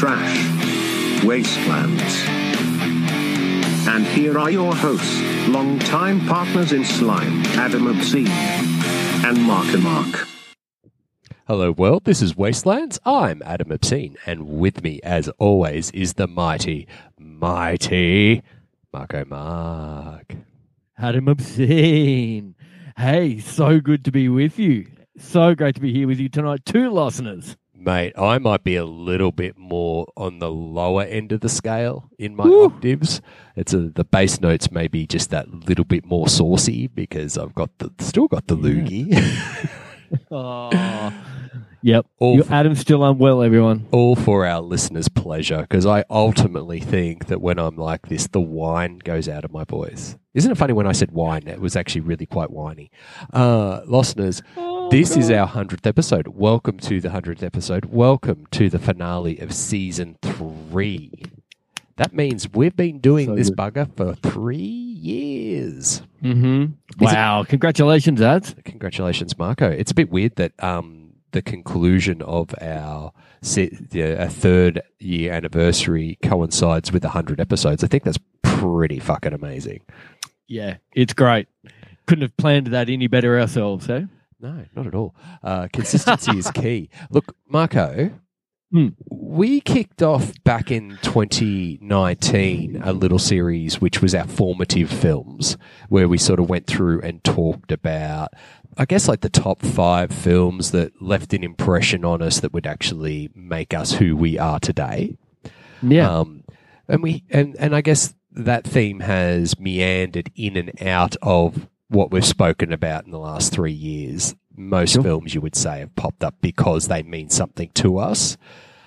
punk rock, street trash, wastelands. And here are your hosts, longtime partners in slime, Adam Obscene and Mark and Mark. Hello, world. This is Wastelands. I'm Adam Obscene, and with me, as always, is the mighty, mighty Marco Mark. Adam Obscene. Hey, so good to be with you. So great to be here with you tonight, two listeners. Mate, I might be a little bit more on the lower end of the scale in my Woo. octaves. It's a, the bass notes maybe just that little bit more saucy because I've got the still got the loogie. Oh. Yep. All You- for- Adam's still unwell, everyone. all for our listeners' pleasure because I ultimately think that when I'm like this, the wine goes out of my voice. Isn't it funny when I said wine? It was actually really quite whiny. Uh, listeners, this is our 100th episode. Welcome to the 100th episode. Welcome to the finale of season three. That means we've been doing So this good. bugger for three years. Mm-hmm. Is it- Wow. Congratulations, Ads. Congratulations, Marco. It's a bit weird that um, the conclusion of our our third year anniversary coincides with 100 episodes. I think that's pretty fucking amazing. Yeah, it's great. Couldn't have planned that any better ourselves, eh? No, not at all. Uh, consistency is key. Look, Marco, Hmm. we kicked off back in 2019 a little series which was our formative films, where we sort of went through and talked about, I guess, like the top five films that left an impression on us that would actually make us who we are today. Yeah. Um, and we and and I guess that theme has meandered in and out of what we've spoken about in the last three years. Most Sure. films you would say have popped up because they mean something to us,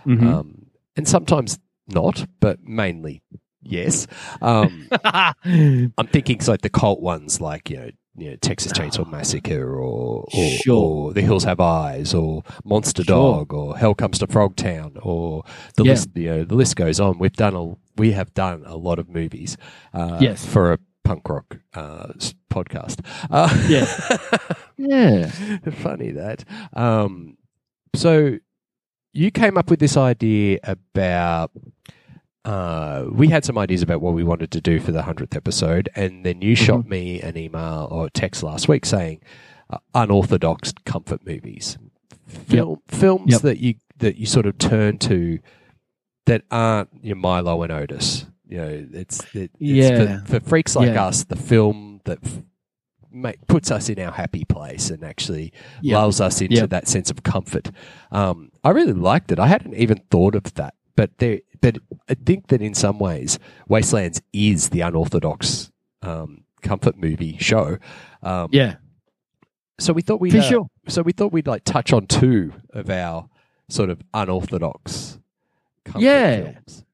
Mhm. um, and sometimes not, but mainly yes. Um, I'm thinking it's like the cult ones, like you know, you know Texas Chainsaw Massacre, or or, Sure. or The Hills Have Eyes, or Monster Sure. Dog, or Hell Comes to Frogtown, or the Yeah. list. You know, the list goes on. We've done a we have done a lot of movies. Uh, Yes. for a punk rock uh, podcast. Uh, yeah. funny that. Um, so you came up with this idea about. Uh, we had some ideas about what we wanted to do for the hundredth episode, and then you shot me an email or text last week saying uh, unorthodox comfort movies, film films Yep. that you that you sort of turn to that aren't your Milo and Otis. You know, it's, it, it's Yeah. for, for freaks like Yeah. us, the film that f- make, puts us in our happy place and actually Yep. lulls us into Yep. that sense of comfort. Um, I really liked it. I hadn't even thought of that, but there, but I think that in some ways, Wastelands is the unorthodox um, comfort movie show. Um, Yeah. So we thought we'd uh, sure. so we thought we'd like touch on two of our sort of unorthodox comfort Yeah. films.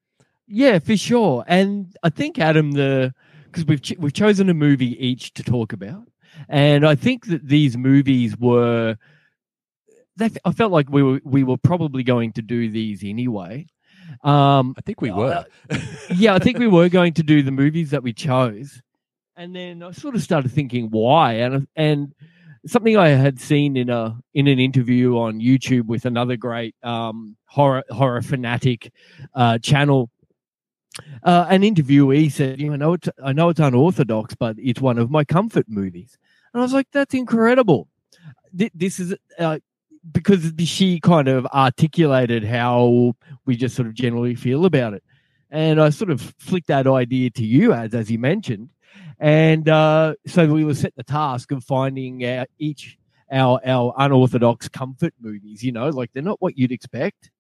Yeah, for sure. And I think Adam, the because we've ch- we've chosen a movie each to talk about, and I think that these movies were. They, I felt like we were we were probably going to do these anyway. Um, I think we were. yeah, I think we were going to do the movies that we chose, and then I sort of started thinking why, and and something I had seen in a in an interview on YouTube with another great um, horror horror fanatic uh, channel. Uh, an interviewee said, "You know, I know it's I know it's unorthodox, but it's one of my comfort movies." And I was like, "That's incredible." Th- This is uh, because she kind of articulated how we just sort of generally feel about it. And I sort of flicked that idea to you, as as you mentioned, and uh, so we were set the task of finding our, each our our unorthodox comfort movies. You know, like they're not what you'd expect,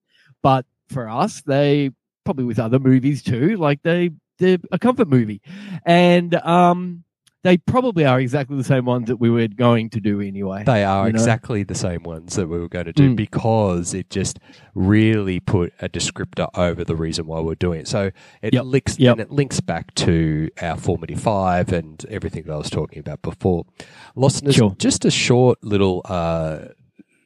but for us, they probably with other movies too, like they they're a comfort movie, and um, they probably are exactly the same ones that we were going to do anyway. They are you know? exactly the same ones that we were going to do Mm. because it just really put a descriptor over the reason why we're doing it. So it Yep. links Yep. and it links back to our formative five and everything that I was talking about before. Listeners, Sure. just a short little uh,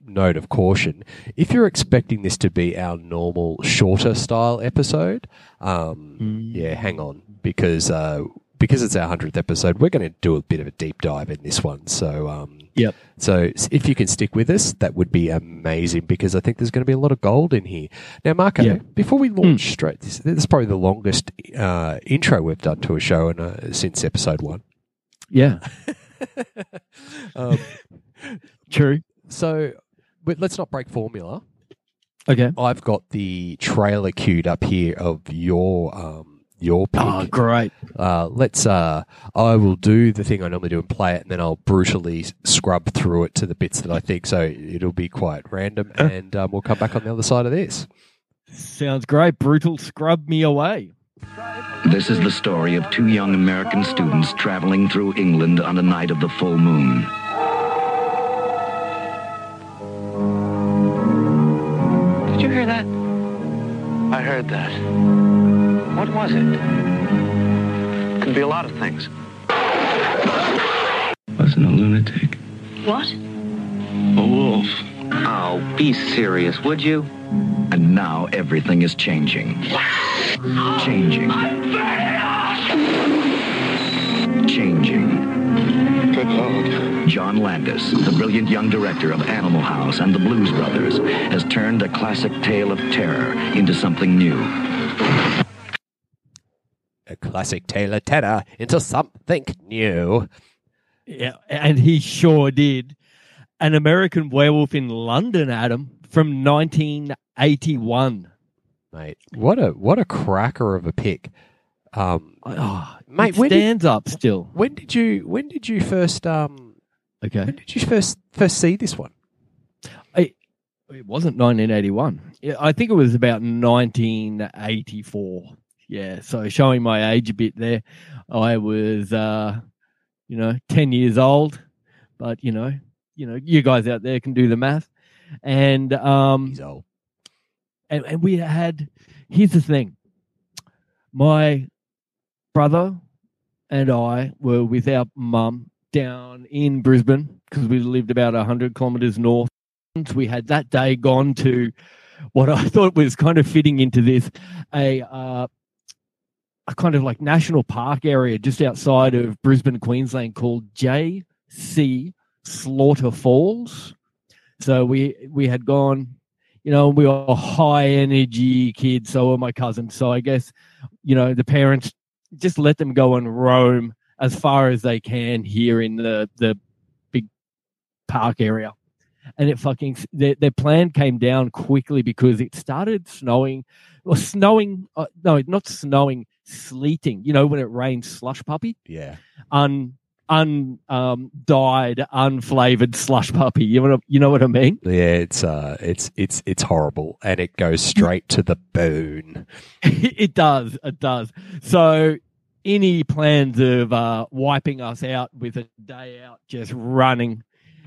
note of caution: if you're expecting this to be our normal, shorter style episode, um, Mm. yeah, hang on because. Uh, because it's our hundredth episode, we're going to do a bit of a deep dive in this one. So, um, Yep. So if you can stick with us, that would be amazing because I think there's going to be a lot of gold in here. Now, Marco, before we launch straight, this, this is probably the longest uh, intro we've done to a show in, uh, since episode one. Yeah. Um, True. so but let's not break formula. Okay. I've got the trailer queued up here of your um, your pick. Oh, great. Uh, let's. Uh, I will do the thing I normally do and play it, and then I'll brutally scrub through it to the bits that I think. So it'll be quite random, and um, we'll come back on the other side of this. Sounds great. Brutal scrub me away. This is the story of two young American students traveling through England on the night of the full moon. Did you hear that? I heard that. What was it? Could be a lot of things. Wasn't a lunatic. What? A wolf. Oh, be serious, would you? And now everything is changing. Changing. Changing. Good Lord. John Landis, the brilliant young director of Animal House and the Blues Brothers, has turned a classic tale of terror into something new. Classic Taylor Tenor into something new. Yeah, and he sure did. An American Werewolf in London, Adam, from 1981. Mate, what a what a cracker of a pick. Um, Oh, Mate, it when did- stands up still. when did you when did you first um Okay. when did you first first see this one? It wasn't 1981. I think it was about 1984. Yeah, so showing my age a bit there. I was, uh, you know, 10 years old, but you know, you know, you guys out there can do the math. And um, He's old. and, and we had here's the thing my brother and i were with our mum down in brisbane because we lived about 100 kilometers north we had that day gone to what i thought was kind of fitting into this a uh, a kind of like national park area just outside of brisbane queensland called jc slaughter falls so we we had gone you know, we were high energy kids, so were my cousins. So I guess, you know, the parents just let them go and roam as far as they can here in the the big park area. And it fucking their, their plan came down quickly because it started snowing, or snowing. Uh, no, not snowing, sleeting. You know when it rains, slush puppy, Yeah. un un um dyed, unflavored slush puppy. You know you know what I mean? Yeah, it's uh it's it's it's horrible and it goes straight to the bone. it does. It does. So, any plans of uh, wiping us out with a day out, just running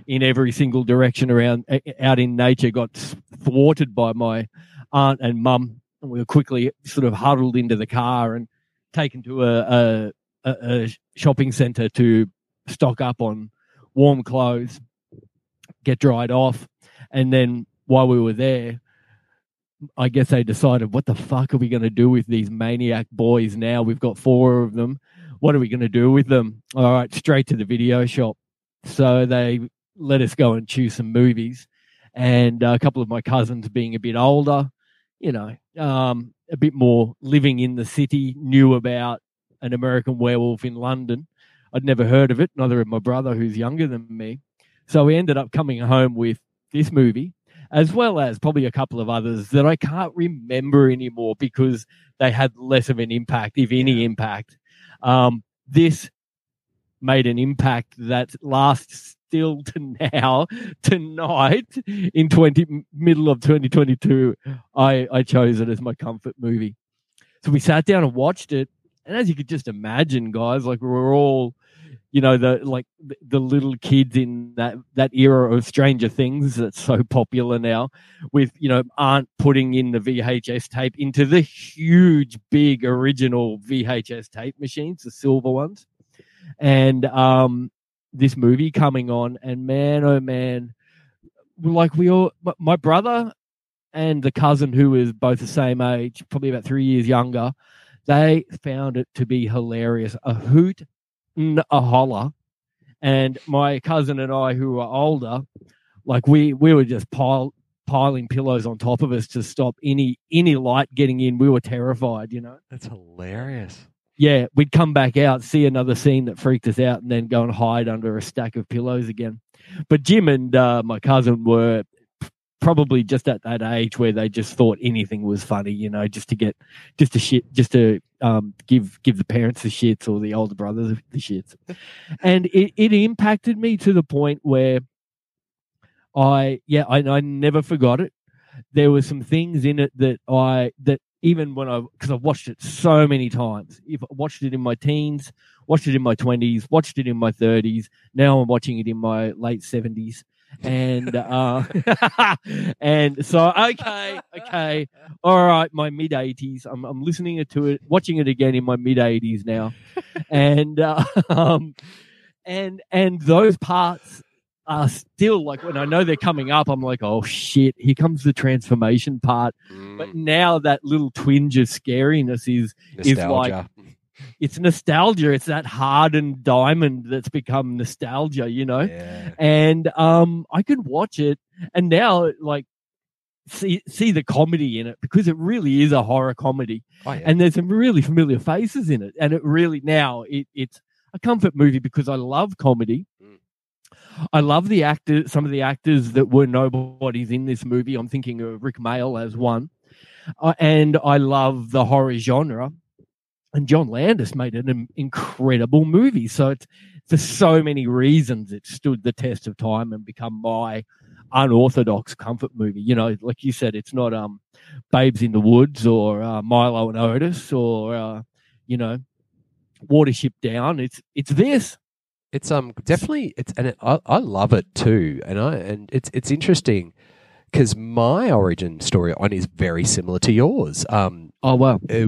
in every single direction around out in nature, got thwarted by my aunt and mum. And we were quickly sort of huddled into the car and taken to a, a, a, shopping centre to stock up on warm clothes, get dried off, and then while we were there, I guess they decided, what the fuck are we going to do with these maniac boys now? We've got four of them. What are we going to do with them? All right, straight to the video shop. So they let us go and choose some movies. And a couple of my cousins, being a bit older, you know, um, a bit more living in the city, knew about an American werewolf in London. I'd never heard of it, neither had my brother, who's younger than me. So we ended up coming home with this movie as well as probably a couple of others that I can't remember anymore because they had less of an impact, if any impact. Um, this made an impact that lasts still to now, tonight, in twenty middle of 2022. I I chose it as my comfort movie. So we sat down and watched it, and as you could just imagine, guys, like we were all you know the like the- little kids in that that era of Stranger Things that's so popular now, with you know aunt putting in the VHS tape into the huge big original VHS tape machines, the silver ones, and um this movie coming on, and man oh man, like we all my- brother and the cousin who is both the same age, probably about three years younger, they found it to be hilarious. A hoot, and a holler, and my cousin and I, who were older, like we we were just pile, piling pillows on top of us to stop any any light getting in. We were terrified, you know. That's hilarious. Yeah, we'd come back out, see another scene that freaked us out, and then go and hide under a stack of pillows again. But Jim and uh, my cousin were probably just at that age where they just thought anything was funny, you know, just to get, just to shit, just to um, give give the parents the shits or the older brothers the shits, and it, it impacted me to the point where I yeah I, I never forgot it. There were some things in it that I that even when I because I've watched it so many times. If I watched it in my teens, watched it in my twenties, watched it in my thirties. Now I'm watching it in my late seventies, and uh, and so okay, okay, all right, my mid eighties. I'm I'm listening to it, watching it again in my mid eighties now, and uh, um, and and those parts are still like when I know they're coming up, I'm like, oh shit, here comes the transformation part. But Mm, now that little twinge of scariness is is like- it's nostalgia. It's that hardened diamond that's become nostalgia, you know? yeah. And um I could watch it and now like see see the comedy in it because it really is a horror comedy. Oh, yeah. And there's some really familiar faces in it. And it really now it, it's a comfort movie because I love comedy. I love the actors, some of the actors that were nobodies in this movie. I'm thinking of Rik Mayall as one. Uh, and I love the horror genre. And John Landis made an incredible movie. So it's for so many reasons, it stood the test of time and become my unorthodox comfort movie. You know, like you said, it's not um Babes in the Woods or uh, Milo and Otis or uh, you know Watership Down. It's it's this. It's um definitely it's and it, I I love it too, and I and it's it's interesting because my origin story on is very similar to yours. Um, Oh wow. uh,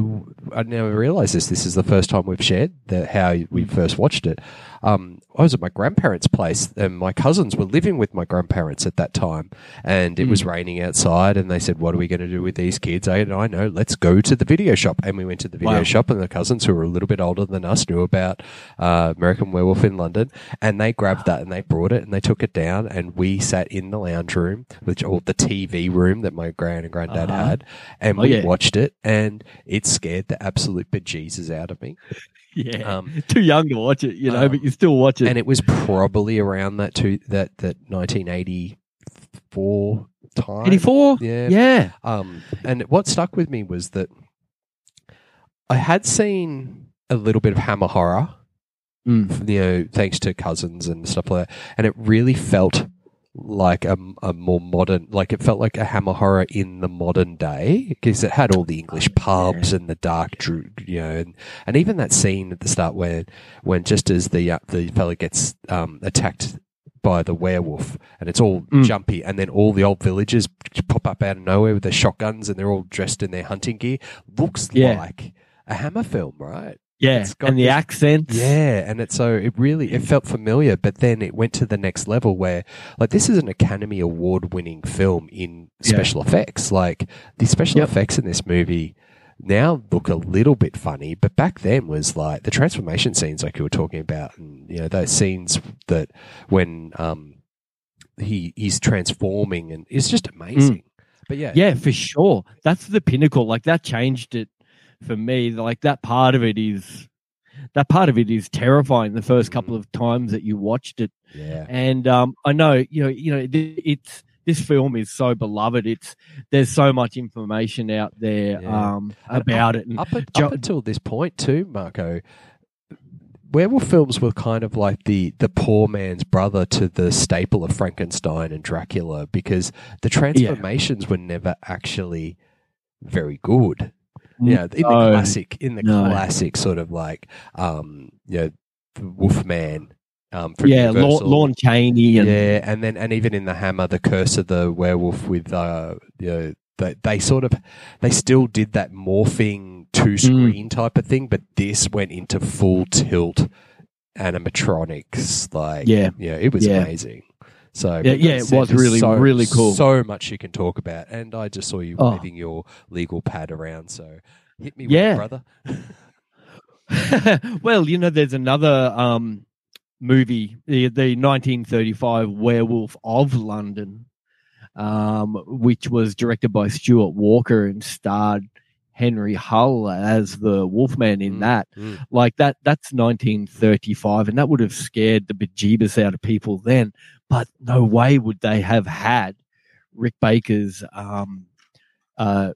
I never realised this. This is the first time we've shared the, how we first watched it. Um, I was at my grandparents' place, and my cousins were living with my grandparents at that time. And it was raining outside, and they said, "What are we going to do with these kids?" I, I know. Let's go to the video shop, and we went to the video Wow. shop. And the cousins, who were a little bit older than us, knew about uh, American Werewolf in London, and they grabbed that and they brought it and they took it down, and we sat in the lounge room, which or the TV room that my grand and granddad Uh-huh. had, and Oh, we yeah. watched it, and it scared the absolute bejesus out of me. Yeah. Um, Too young to watch it, you know, um, but you still watch it. and it was probably around that two that that 1984 time. 84? Yeah. Yeah. Um, and what stuck with me was that I had seen a little bit of Hammer horror, Mm. you know, thanks to cousins and stuff like that, and it really felt like a, a more modern, like it felt like a Hammer horror in the modern day because it had all the English pubs and the dark, you know, and, and even that scene at the start where when just as the uh, the fella gets um, attacked by the werewolf and it's all Mm. jumpy and then all the old villagers pop up out of nowhere with their shotguns and they're all dressed in their hunting gear looks Yeah. like a hammer film right Yeah. It's got And the this- accents. yeah and it so it really it felt familiar but then it went to the next level where like this is an academy award winning film in Yeah. special effects like the special Yep. effects in this movie now look a little bit funny, but back then was like the transformation scenes, like you were talking about, and you know those scenes that when um he he's transforming, and it's just amazing. But yeah, Mm. Yeah, for sure. That's the pinnacle. Like that changed it for me. Like that part of it is that part of it is terrifying the first couple of times that you watched it. yeah, And um I know, you know, you know, it's this film is so beloved. It's there's so much information out there Yeah. um about it. And up, at, Jo- up until this point too, Marco. Werewolf films were kind of like the, the poor man's brother to the staple of Frankenstein and Dracula because the transformations were never actually very good. Yeah, in the No. classic, in the No. classic sort of like, um, you know, Wolfman, um, from yeah, Universal. Lon Chaney and yeah, and then and even in the Hammer, the Curse of the Werewolf with, uh, you know, they, they sort of, they still did that morphing two Mm. screen type of thing, but this went into full tilt animatronics, like, Yeah. yeah, it was Yeah. amazing. So Yeah, yeah, it was really, so, really cool. So much you can talk about, and I just saw you Oh. waving your legal pad around. So Hit me, Yeah. with it, brother. well, you know, there's another um, movie, the, the 1935 Werewolf of London, um, which was directed by Stuart Walker and starred Henry Hull as the Wolfman in Mm, that. mm. Like that, that's 1935, and that would have scared the bejeebus out of people then. But no way would they have had Rick Baker's, um, uh,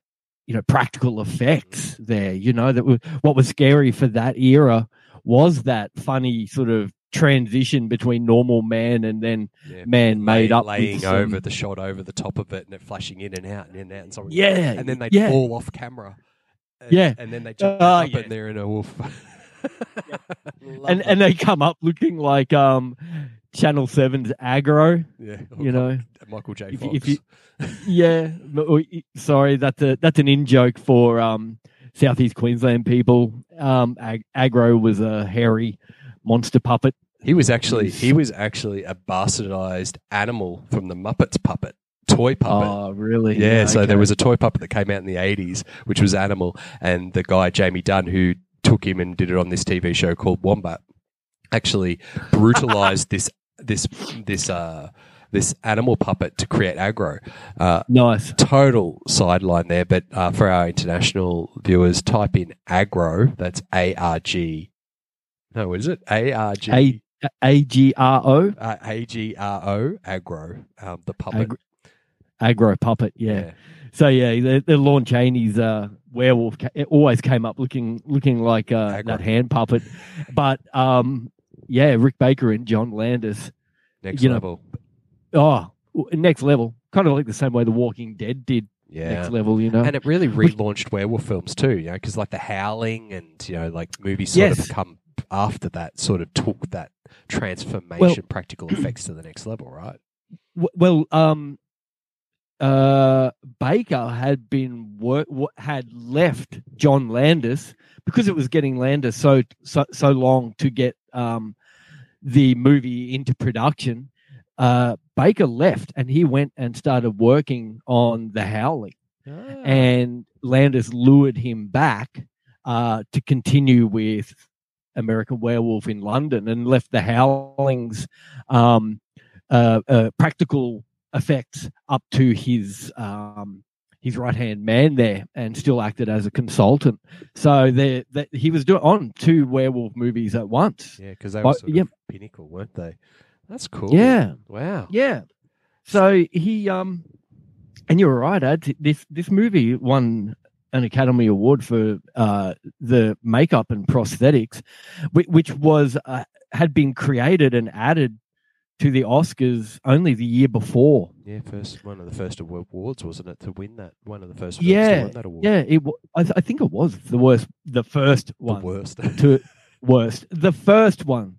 you know, practical effects there. You know, that was what was scary for that era was that funny sort of transition between normal man and then Yeah. man made up laying with over the shot over the top of it and it flashing in and out and in and out and so Yeah, and then they yeah. fall off camera. And, Yeah. and then they jump back up yeah. and they're in a wolf. Love and that. and they come up looking like um Channel 7's Agro, yeah, you know. Michael J. if Fox. you- if you- Yeah, m- or- y- sorry, that's a that's an in joke for um Southeast Queensland people. Um, Ag- Agro was a hairy monster puppet. he was actually he was actually a bastardized animal from the Muppets puppet toy puppet. Oh, really? Yeah, so there was a toy puppet that came out in the 80s, which was Animal, and the guy, Jamie Dunn, who took him and did it on this TV show called Wombat, actually brutalized this this this uh this animal puppet to create Agro. Uh, nice. total sideline there, but uh, for our international viewers, type in Agro. That's A R G. No, what is it? A R G. A G R O uh, A G R O Agro. Um, the puppet. Agro- Agro puppet. Yeah. So yeah, the, the Lon Chaney's uh, werewolf ca- it always came up looking looking like uh, that hand puppet, but um, yeah, Rick Baker and John Landis. Next you know, level. Oh, next level, kind of like the same way The Walking Dead did. Yeah. Next level, you know. And it really relaunched werewolf films too, you know, because like The Howling and, you know, like movies sort Yes. of come after that, sort of took that transformation, practical effects to the next level, right? Well, um, uh, Baker had been work had left John Landis because it was getting Landis so so so long to get um the movie into production. Uh, Baker left and he went and started working on The Howling, and Landis lured him back uh, to continue with American Werewolf in London and left The Howling's um, uh, uh, practical effects up to his um, his right hand man there, and still acted as a consultant. So there, that he was doing on two werewolf movies at once. yeah, because they were But- sort of yeah. pinnacle, weren't they? That's cool. Yeah. Wow. Yeah. So he um, and you're right, Ad. This this movie won an Academy Award for uh, the makeup and prosthetics, which, which was uh, had been created and added to the Oscars only the year before. Yeah, first one of the first awards, wasn't it, to win that? One of the first Yeah, to win that award. Yeah, it. I, th- I think it was the worst, the first the one worst. to worst, the first one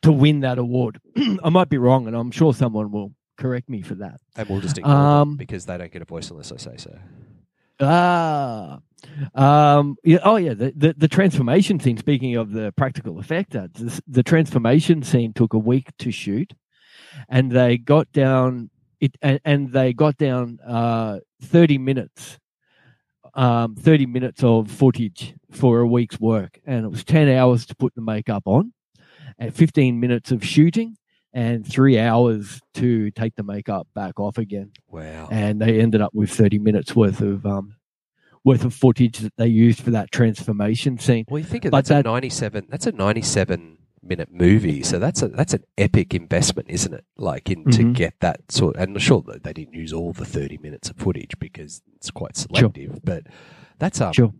to win that award. I might be wrong, and I'm sure someone will correct me for that. and we'll just ignore Um, because they don't get a voice unless I say so. Ah, um, yeah, oh yeah, the, the the transformation scene. Speaking of the practical effect, uh, the, the transformation scene took a week to shoot, and they got down it, and, and they got down uh, thirty minutes, um, thirty minutes of footage for a week's work, and it was ten hours to put the makeup on, and fifteen minutes of shooting, and three hours to take the makeup back off again Wow. and they ended up with 30 minutes worth of um worth of footage that they used for that transformation scene Well, you think of But that's a ninety-seven. That's a ninety-seven minute movie, so that's a that's an epic investment, isn't it? Like in to Mhm. get that sort. And sure, they didn't use all the thirty minutes of footage because it's quite selective. But that's um, Sure.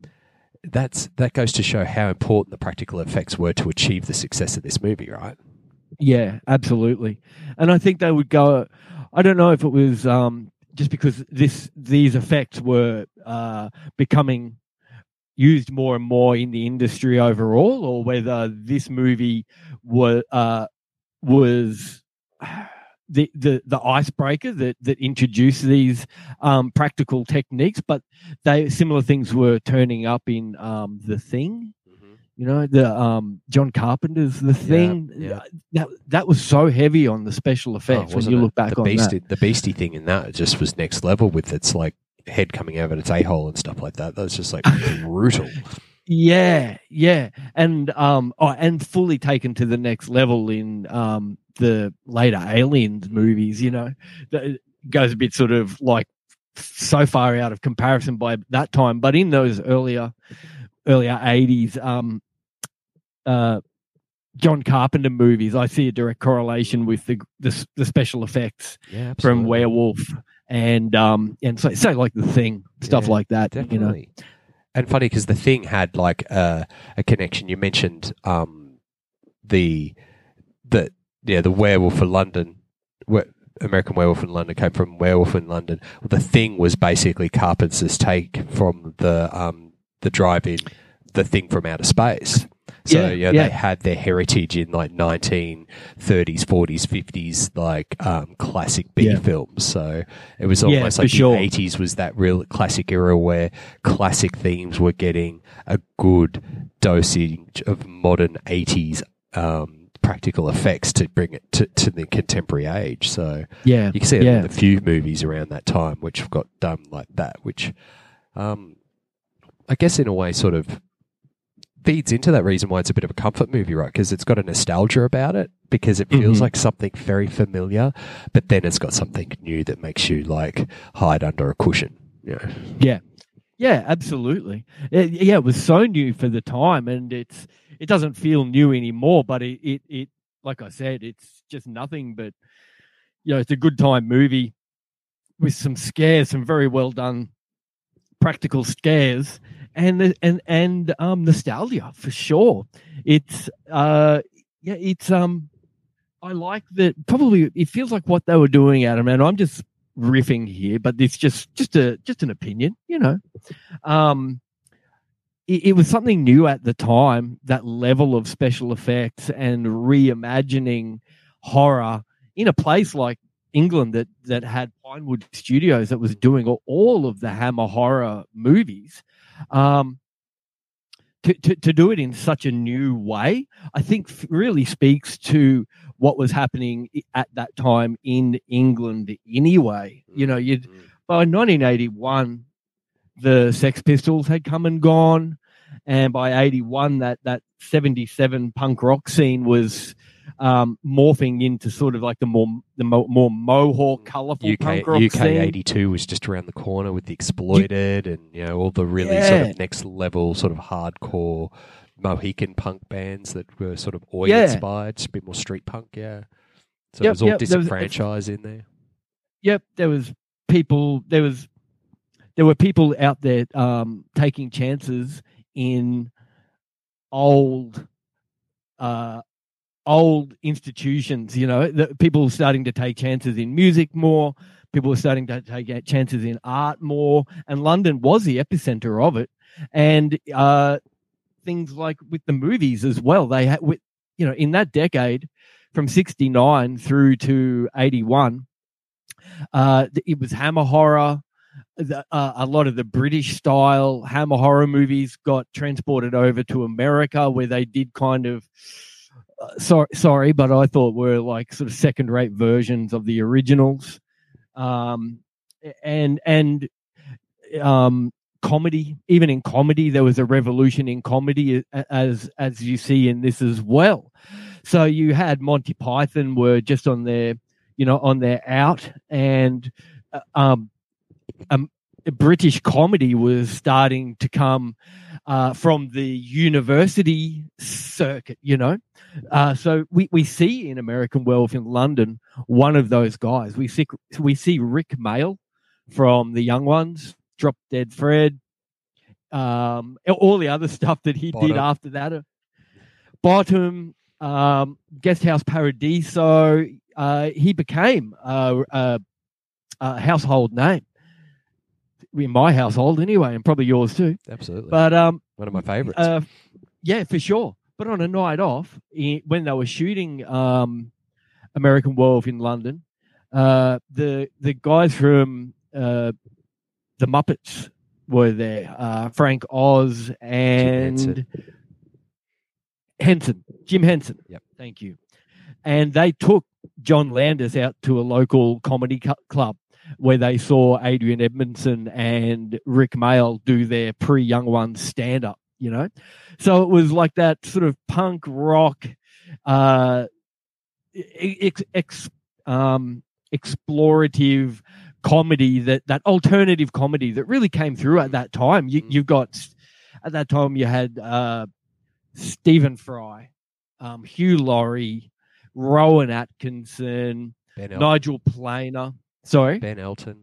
that's that goes to show how important the practical effects were to achieve the success of this movie, right? yeah absolutely and i think they would go i don't know if it was um just because this these effects were uh becoming used more and more in the industry overall or whether this movie was uh was the the the icebreaker that that introduced these um practical techniques but they similar things were turning up in um the thing you know the um john carpenter's the thing yeah. that that was so heavy on the special effects when wasn't you it? look back the on beastie, that the beastie thing in that just was next level with its like head coming out of its a hole and stuff like that. That's just like brutal. Yeah, yeah, and um, oh, and fully taken to the next level in um the later Aliens movies. You know, that goes a bit sort of like so far out of comparison by that time, but in those earlier earlier eighties, um, uh, John Carpenter movies, I see a direct correlation with the the, the special effects Yeah, from. Werewolf and um and so, so like the thing stuff Yeah, like that. You know, And funny because the thing had like a, a connection. You mentioned um, the the yeah the werewolf in London, we- American Werewolf in London came from Werewolf in London. The thing was basically Carpenter's take from the um, the drive-in, the thing from outer space. So Yeah, yeah, yeah. they had their heritage in like 1930s, 40s, 50s, like um, classic B Yeah. films. So it was almost like sure. the 80s was that real classic era where classic themes were getting a good dosage of modern 80s um, practical effects to bring it to, to the contemporary age. So yeah, you can see it in a few movies around that time which have got done like that, which um, I guess in a way sort of feeds into that reason why it's a bit of a comfort movie, right? Because it's got a nostalgia about it because it feels Mhm. like something very familiar, but then it's got something new that makes you like hide under a cushion. You know? Yeah, yeah, absolutely. It, yeah, it was so new for the time, and it's it doesn't feel new anymore. But it, it, it like I said, it's just nothing but you know, it's a good time movie with some scares, some very well done practical scares, and and and um nostalgia for sure. It's uh yeah, it's um. I like that. Probably, it feels like what they were doing, Adam. And I'm just riffing here, but it's just just a just an opinion, you know. Um, it, it was something new at the time. That level of special effects and reimagining horror in a place like England that that had Pinewood Studios that was doing all, all of the Hammer horror movies. Um, to, to, to do it in such a new way, I think really speaks to what was happening at that time in England anyway. You know, you'd by 1981, the Sex Pistols had come and gone, and by 81, that that 77 punk rock scene was um, morphing into sort of like the more the mo- more mohawk, colourful UK punk rock UK eighty two was just around the corner with the exploited and you know all the really sort of next level sort of hardcore Mohican punk bands that were sort of oi Yeah. inspired, just a bit more street punk, yeah. So Yep, it was all yep, disenfranchised in there. yep, there was people. There was there were people out there um, taking chances in old, uh, old institutions. You know, people starting to take chances in music more. People were starting to take chances in art more, and London was the epicenter of it. And uh, things like with the movies as well. They had, with, you know, in that decade, from '69 through to '81 uh, it was Hammer horror. The, uh, a lot of the British style Hammer horror movies got transported over to America, where they did kind of. Sorry, sorry, but I thought were like sort of second-rate versions of the originals, um, and and um, comedy. Even in comedy, there was a revolution in comedy, as as you see in this as well. So you had Monty Python were just on their you know, on their out, and uh, um, um, British comedy was starting to come uh, from the university circuit. You know, uh, so we, we see in American Werewolf in London one of those guys. We see we see Rik Mayall from the Young Ones, Drop Dead Fred, um, all the other stuff that he did after that. Bottom, um, Guest House Paradiso. Uh, he became a, a, a household name in my household anyway, and probably yours too. Absolutely. But um, One of my favorites. uh, yeah, for sure. But on a night off, i- when they were shooting um, American Wolf in London, uh, the the guys from uh, the Muppets were there. Uh, Frank Oz and Henson. Henson, Jim Henson. Yep. Thank you. And they took John Landis out to a local comedy cu- club. Where they saw Adrian Edmondson and Rik Mayall do their pre Young Ones stand up, you know? So it was like that sort of punk rock, uh, ex, ex, um, explorative comedy that that alternative comedy that really came through at that time. You, Mm. you've got at that time you had uh, Stephen Fry, um, Hugh Laurie, Rowan Atkinson, Nigel Planer. Sorry, ben Elton.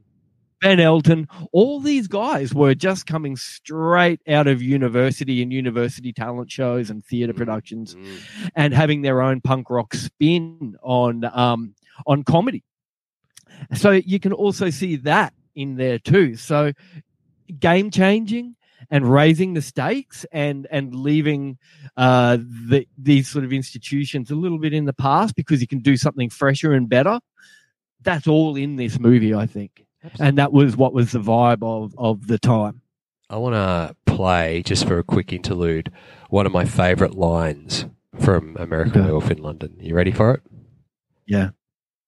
Ben Elton. All these guys were just coming straight out of university and university talent shows and theatre Mm. productions Mm. and having their own punk rock spin on um, on comedy. So you can also see that in there too. So game changing and raising the stakes and and leaving uh, the, these sort of institutions a little bit in the past because you can do something fresher and better. That's all in this movie, I think, and that was what was the vibe of of the time. I want to play just for a quick interlude one of my favourite lines from American Okay. Werewolf in London. You ready for it? Yeah.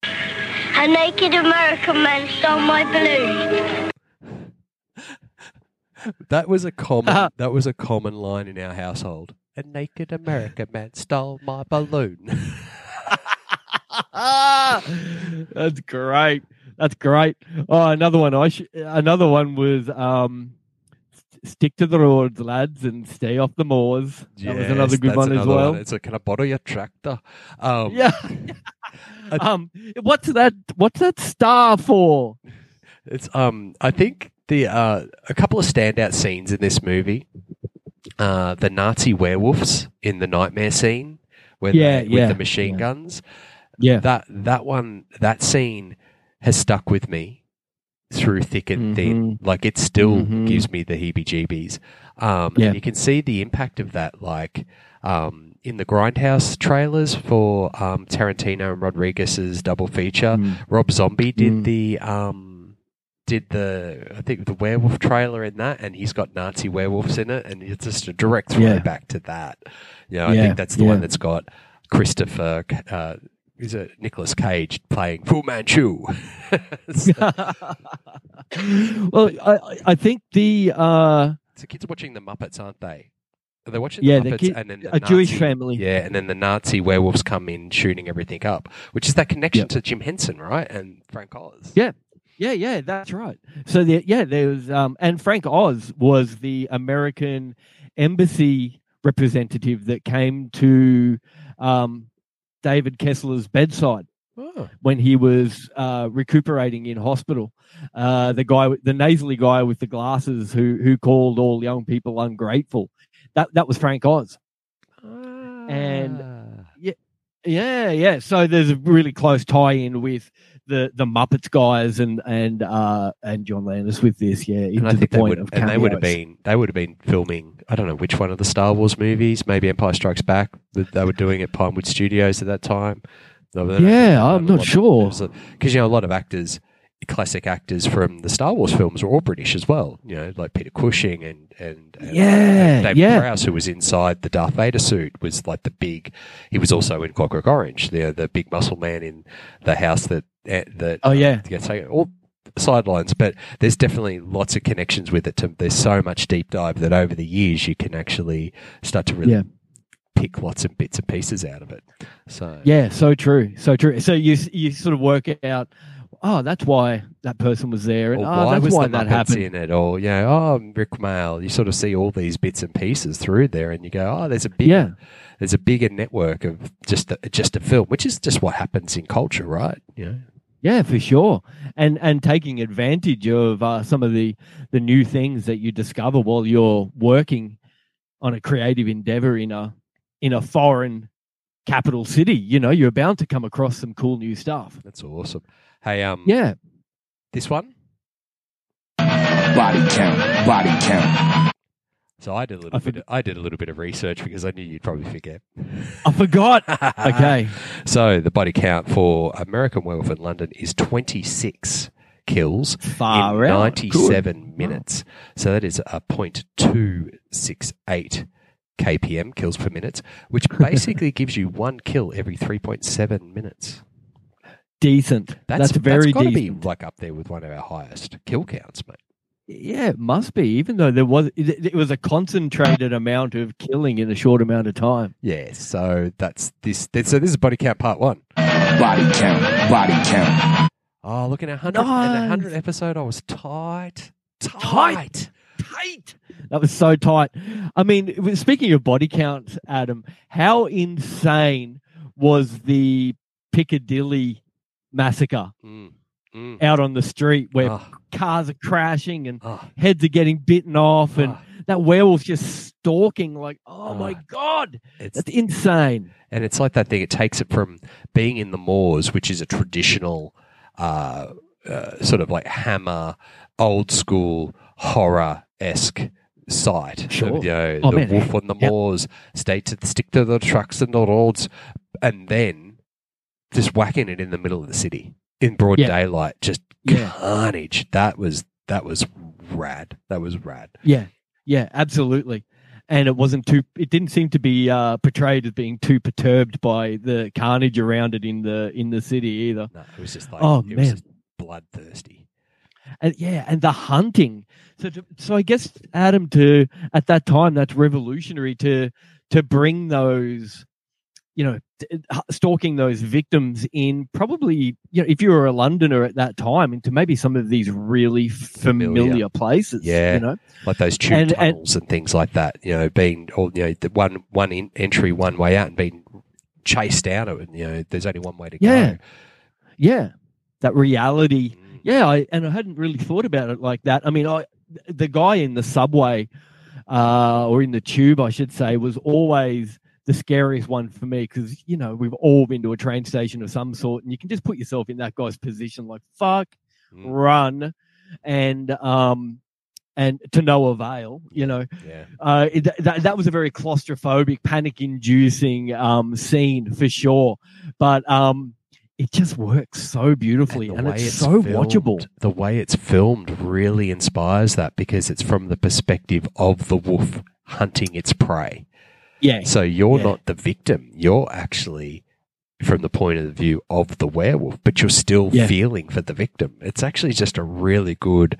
A naked American man stole my balloon. That was a common. Uh-huh. that was a common line in our household. A naked American man stole my balloon. That's great. That's great. Oh, another one. I sh- another one was um, st- stick to the roads, lads, and stay off the moors. That was another good one as another well. It's like, can I borrow your tractor? Um, Yeah. um, what's that? What's that star for? It's um I think the uh a couple of standout scenes in this movie. Uh the Nazi werewolves in the nightmare scene where Yeah, they, yeah, with the machine yeah. guns. Yeah. That that one that scene has stuck with me through thick and thin. Like it still Mhm. gives me the heebie jeebies. Um Yeah. and you can see the impact of that like um in the Grindhouse trailers for um, Tarantino and Rodriguez's double feature, Mm. Rob Zombie did Mm. the um did the I think the werewolf trailer in that and he's got Nazi werewolves in it and it's just a direct Yeah. throwback to that. You know, I Yeah, think that's the yeah. one that's got Christopher uh is it Nicolas Cage playing Fu Manchu? well, I, I think the uh, so kids are watching the Muppets, aren't they? Are they watching Yeah, the the Muppets kid- and then the a Jewish family. Yeah, and then the Nazi werewolves come in shooting everything up, which is that connection Yep. to Jim Henson, right? And Frank Oz. Yeah. Yeah, yeah, that's right. So the, yeah, there was um and Frank Oz was the American embassy representative that came to um David Kessler's bedside Oh, when he was uh recuperating in hospital. Uh the guy the nasally guy with the glasses who who called all young people ungrateful. That that was Frank Oz. And- yeah, Yeah, yeah. So there's a really close tie-in with the the Muppets guys and and uh and John Landis with this. Yeah, and I think the they point would, of and they would have been, they would have been filming. I don't know which one of the Star Wars movies, maybe Empire Strikes Back. That they were doing at Pinewood Studios at that time. Yeah, I'm not sure. because you know a lot of actors, classic actors from the Star Wars films were all British as well. You know, like Peter Cushing and and, and Yeah, David yeah. Prowse, who was inside the Darth Vader suit, was like the big. He was also in Clockwork Orange, the the big muscle man in the house that eh, that. Oh, yeah. gets taken. All sidelines, but there's definitely lots of connections with it. To, there's so much deep dive that over the years you can actually start to really Yeah. pick lots of bits and pieces out of it. So Yeah, so true, so true. So you you sort of work out. Oh, that's why that person was there, and oh, why that's was why the that happened. in it? Or you know, oh, Rik Mayall. You sort of see all these bits and pieces through there, and you go, oh, there's a big, Yeah. there's a bigger network of just a, just a film, which is just what happens in culture, right? You know, Yeah, for sure, and and taking advantage of uh, some of the the new things that you discover while you're working on a creative endeavor in a in a foreign capital city. You know, you're bound to come across some cool new stuff. that's awesome. Hey, um, Yeah, this one. Body count, body count. So I did a little I bit. forg- I did a little bit of research because I knew you'd probably forget. I forgot. okay, So the body count for American Werewolf in London is 26 kills far in out. 97 Good. minutes. So that is a 0.268 kpm kills per minute, which basically gives you one kill every 3.7 minutes. decent. That's, very got to be decent. like up there with one of our highest kill counts, mate. Yeah, it must be. Even though there was, it, it was a concentrated amount of killing in a short amount of time. Yeah, so that's this. So this is body count part one. Body count. Body count. Oh, look at our hundred Nice. and hundred episode. I was tight, tight. Tight. Tight. That was so tight. I mean, speaking of body count, Adam, how insane was the Piccadilly massacre Mm, mm. out on the street where Oh, cars are crashing and oh, heads are getting bitten off and oh. that werewolf's just stalking like oh my Ah. god It's that's insane and it's like that thing. It takes it from being in the moors, which is a traditional uh, uh, sort of like hammer, old school horror esque sight. Sure. You know, Oh, the man. wolf on the Yep. moors, stay to stick to the trucks and the roads, and then just whacking it in the middle of the city in broad Yeah. daylight, just Yeah. carnage. That was that was rad. That was rad. yeah yeah absolutely and it wasn't too it didn't seem to be uh, portrayed as being too perturbed by the carnage around it in the in the city either No, it was just like Oh, it was man. just bloodthirsty. and yeah and the hunting so to, so i guess adam to at that time that's revolutionary to to bring those you know stalking those victims in probably you know if you were a londoner at that time into maybe some of these really familiar, Familiar. places Yeah. you know like those tube And- and- tunnels and, things like that. You know, being or you know the one one in, entry, one way out, and being chased down it. And, you know, there's only one way to Yeah. go. yeah that reality Mm. yeah I, and i hadn't really thought about it like that i mean i the guy in the subway uh or in the tube i should say was always the scariest one for me because you know we've all been to a train station of some sort and you can just put yourself in that guy's position like fuck Mm. run and um and to no avail you know Yeah, uh, it, that, that was a very claustrophobic, panic inducing um, scene for sure. But um, it just works so beautifully and, the way it's, so filmed- watchable. The way it's filmed really inspires that because it's from the perspective of the wolf hunting its prey. Yeah. So you're Yeah. not the victim. You're actually from the point of view of the werewolf, but you're still Yeah. feeling for the victim. It's actually just a really good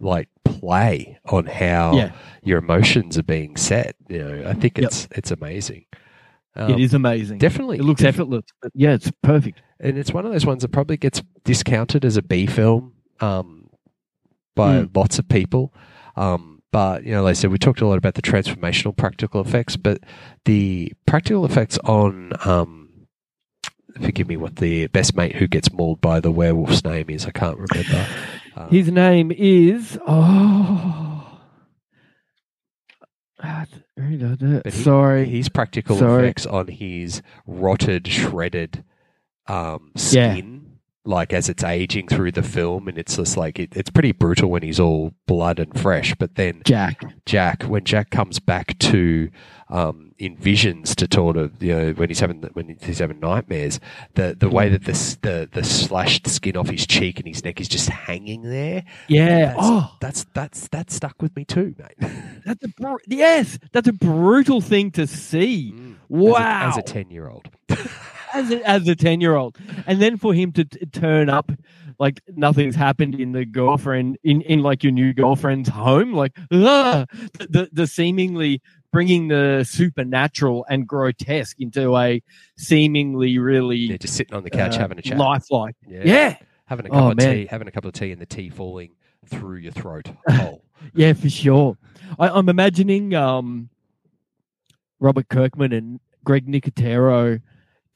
like play on how Yeah. your emotions are being set. You know, I think Yep. it's it's amazing. Um, it is amazing. definitely It looks effortless. But yeah, it's perfect. And it's one of those ones that probably gets discounted as a B film um, by Mm. lots of people. Um, but you know, like I said, we talked a lot about the transformational practical effects, but the practical effects on um, forgive me, what the best mate who gets mauled by the werewolf's name is. I can't remember. Um, His name is oh. Ah, he- Sorry. his practical Sorry. effects on his rotted, shredded um, Yeah. skin, like as it's aging through the film, and it's just like it, it's pretty brutal when he's all blood and fresh. But then Jack. Jack, when Jack comes back to um, in visions to sort of you know when he's having when he's having nightmares, the the way that this the the slashed skin off his cheek and his neck is just hanging there. Yeah. That's, oh, that's that's that stuck with me too, mate. that's a br- yes. That's a brutal thing to see. Wow. as a ten year old. as a, as a 10 year old and then for him to t- turn up like nothing's happened in the girlfriend in, in like your new girlfriend's home like ah, the, the the seemingly bringing the supernatural and grotesque into a seemingly really Yeah, just sitting on the couch uh, having a chat. lifelike Yeah. yeah Having a cup Oh, of man. tea, having a cup of tea and the tea falling through your throat hole. yeah for sure I, i'm imagining um robert kirkman and greg nicotero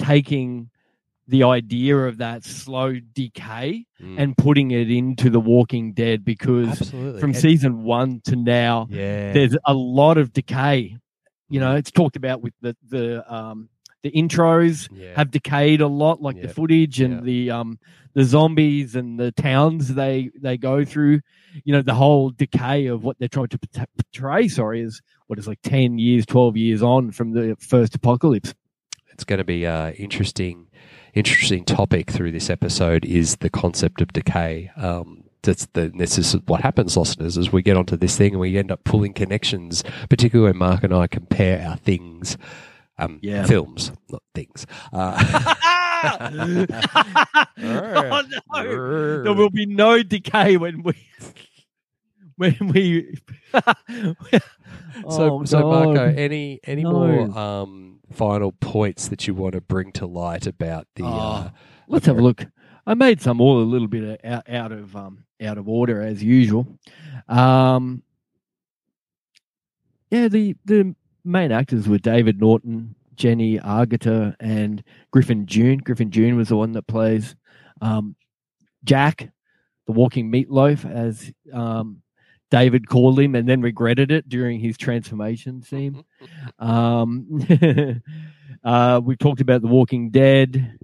taking the idea of that slow decay Mm. and putting it into The Walking Dead because Absolutely. from And- season one to now, yeah. there's a lot of decay. You know, it's talked about with the the um, the intros yeah. have decayed a lot, like the footage and Yeah. the um the zombies and the towns they they go through. You know, the whole decay of what they're trying to portray. Sorry, is what is like ten years, twelve years on from the first apocalypse. It's going to be uh, interesting interesting topic through this episode is the concept of decay um, that's the this is what happens listeners as we get onto this thing and we end up pulling connections particularly when mark and i compare our things um, Yeah. films not things uh, oh no! There will be no decay when we when we. So, Oh, so Marco, any any No. more um, final points that you want to bring to light about the? Uh, Oh, Let's have a look. I made some all a little bit out, out of um, out of order as usual. Um, yeah, the the main actors were David Naughton, Jenny Agutter, and Griffin Dunne. Griffin Dunne was the one that plays um, Jack, the walking meatloaf, as um, David called him, and then regretted it during his transformation scene. Um, uh, we talked about The Walking Dead.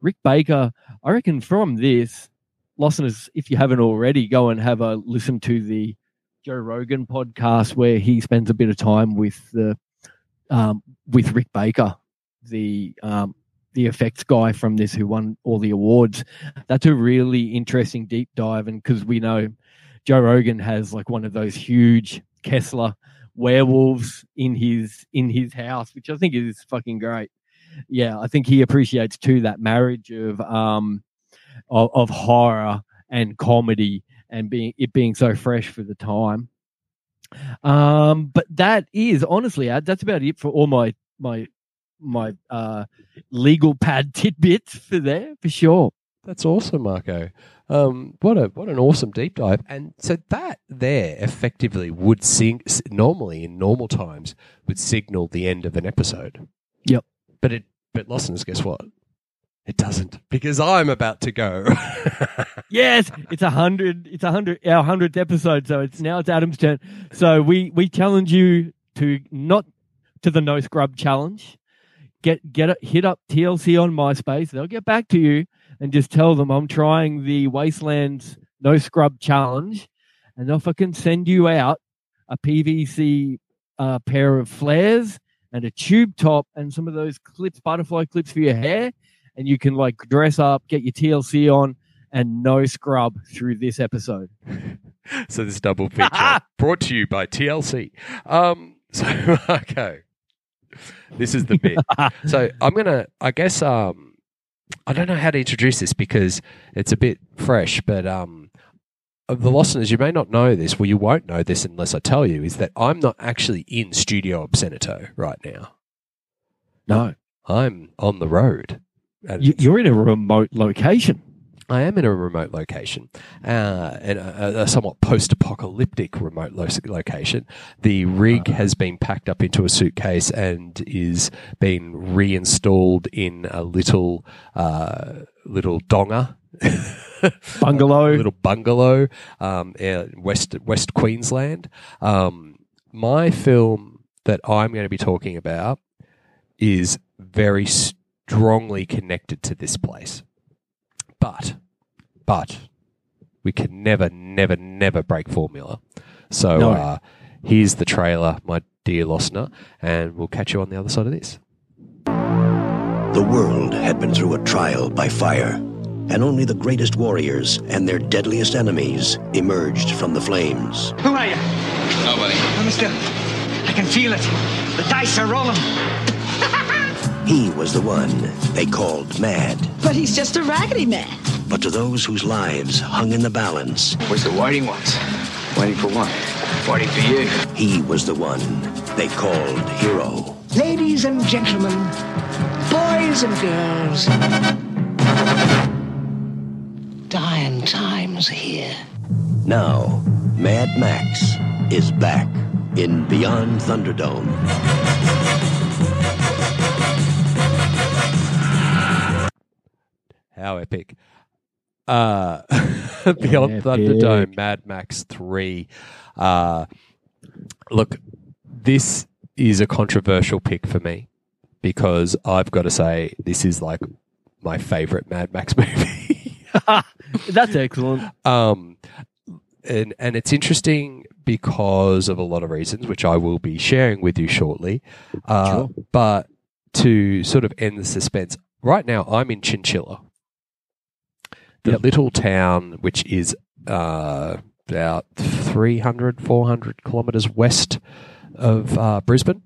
Rick Baker, I reckon from this, listeners, if you haven't already, go and have a listen to the Joe Rogan podcast where he spends a bit of time with the um, with Rick Baker, the um, the effects guy from this who won all the awards. That's a really interesting deep dive, and because we know Joe Rogan has like one of those huge Kessler werewolves in his in his house, which I think is fucking great. Yeah, I think he appreciates too that marriage of um of, of horror and comedy and being it being so fresh for the time. Um, but that is honestly, that's about it for all my my my uh legal pad tidbits for there for sure. That's awesome, Marco. Um, what a what an awesome deep dive! And so that there effectively would sing normally in normal times would signal the end of an episode. Yep. But it but listeners, guess what? It doesn't because I'm about to go. Yes, it's a hundred. It's a hundred. Our hundredth episode. So it's now it's Adam's turn. So we we challenge you to not to the no scrub challenge. Get get it, hit up TLC on MySpace. They'll get back to you and just tell them I'm trying the Wastelands no scrub challenge, and if I can send you out a PVC uh, pair of flares and a tube top and some of those clips, butterfly clips for your hair, and you can like dress up, get your TLC on and no scrub through this episode. so this double feature brought to you by TLC. Um, so Marco, this is the bit. so I'm gonna, I guess, um, I don't know how to introduce this because it's a bit fresh, but um, of the listeners, you may not know this. Well, you won't know this unless I tell you. Is that I'm not actually in Studio Obscenito right now. No, I'm on the road. You, you're in a remote location. I am in a remote location, uh, in a, a somewhat post-apocalyptic remote lo- location. The rig has been packed up into a suitcase and is being reinstalled in a little uh, little donga. Bungalow. a little bungalow, um, in West West Queensland. Um, my film that I'm going to be talking about is very strongly connected to this place. But, but, we can never, never, never break formula. So No. uh, here's the trailer, my dear listener, and we'll catch you on the other side of this. The world had been through a trial by fire, and only the greatest warriors and their deadliest enemies emerged from the flames. Who are you? Nobody. I'm still. I can feel it. The dice are rolling. He was the one they called mad. But he's just a raggedy man. But to those whose lives hung in the balance, Where's the waiting ones? Waiting for what? Waiting for you. he was the one they called hero. Ladies and gentlemen, boys and girls. Dying times here. Now, Mad Max is back in Beyond Thunderdome. How epic. Uh, Beyond Epic. Thunderdome, Mad Max 3. Uh, look, this is a controversial pick for me because I've got to say, this is like my favorite Mad Max movie. That's excellent. um, and, and it's interesting because of a lot of reasons, which I will be sharing with you shortly. Uh, Sure. But to sort of end the suspense, right now I'm in Chinchilla, the Yep. little town which is uh, about 300, 400 kilometres west of uh, Brisbane.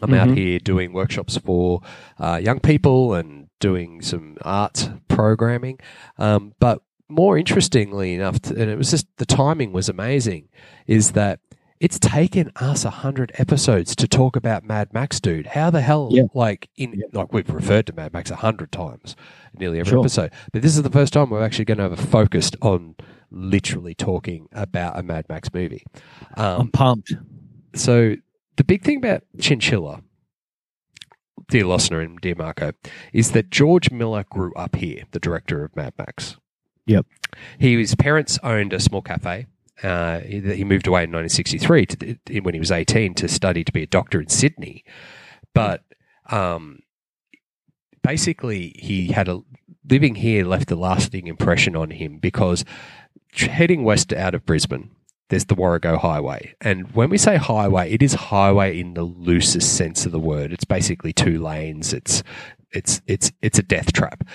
I'm out Mhm. here doing workshops for uh, young people and doing some art programming. Um, but more interestingly enough, and it was just the timing was amazing, is that it's taken us a hundred episodes to talk about Mad Max, dude. How the hell, Yeah. like in like we've referred to Mad Max a hundred times, nearly every Sure. episode, but this is the first time we're actually going to have a focused on literally talking about a Mad Max movie. Um, I'm pumped. so the big thing about Chinchilla, dear listener and dear Marco, is that George Miller grew up here, the director of Mad Max. Yep. He, his parents owned a small cafe. Uh, he, he moved away in 1963 to, when he was 18 to study to be a doctor in Sydney. But um, basically, he had a living here left a lasting impression on him because heading west out of Brisbane, there's the Warrego Highway. And when we say highway, it is highway in the loosest sense of the word. It's basically two lanes. It's it's it's it's a death trap.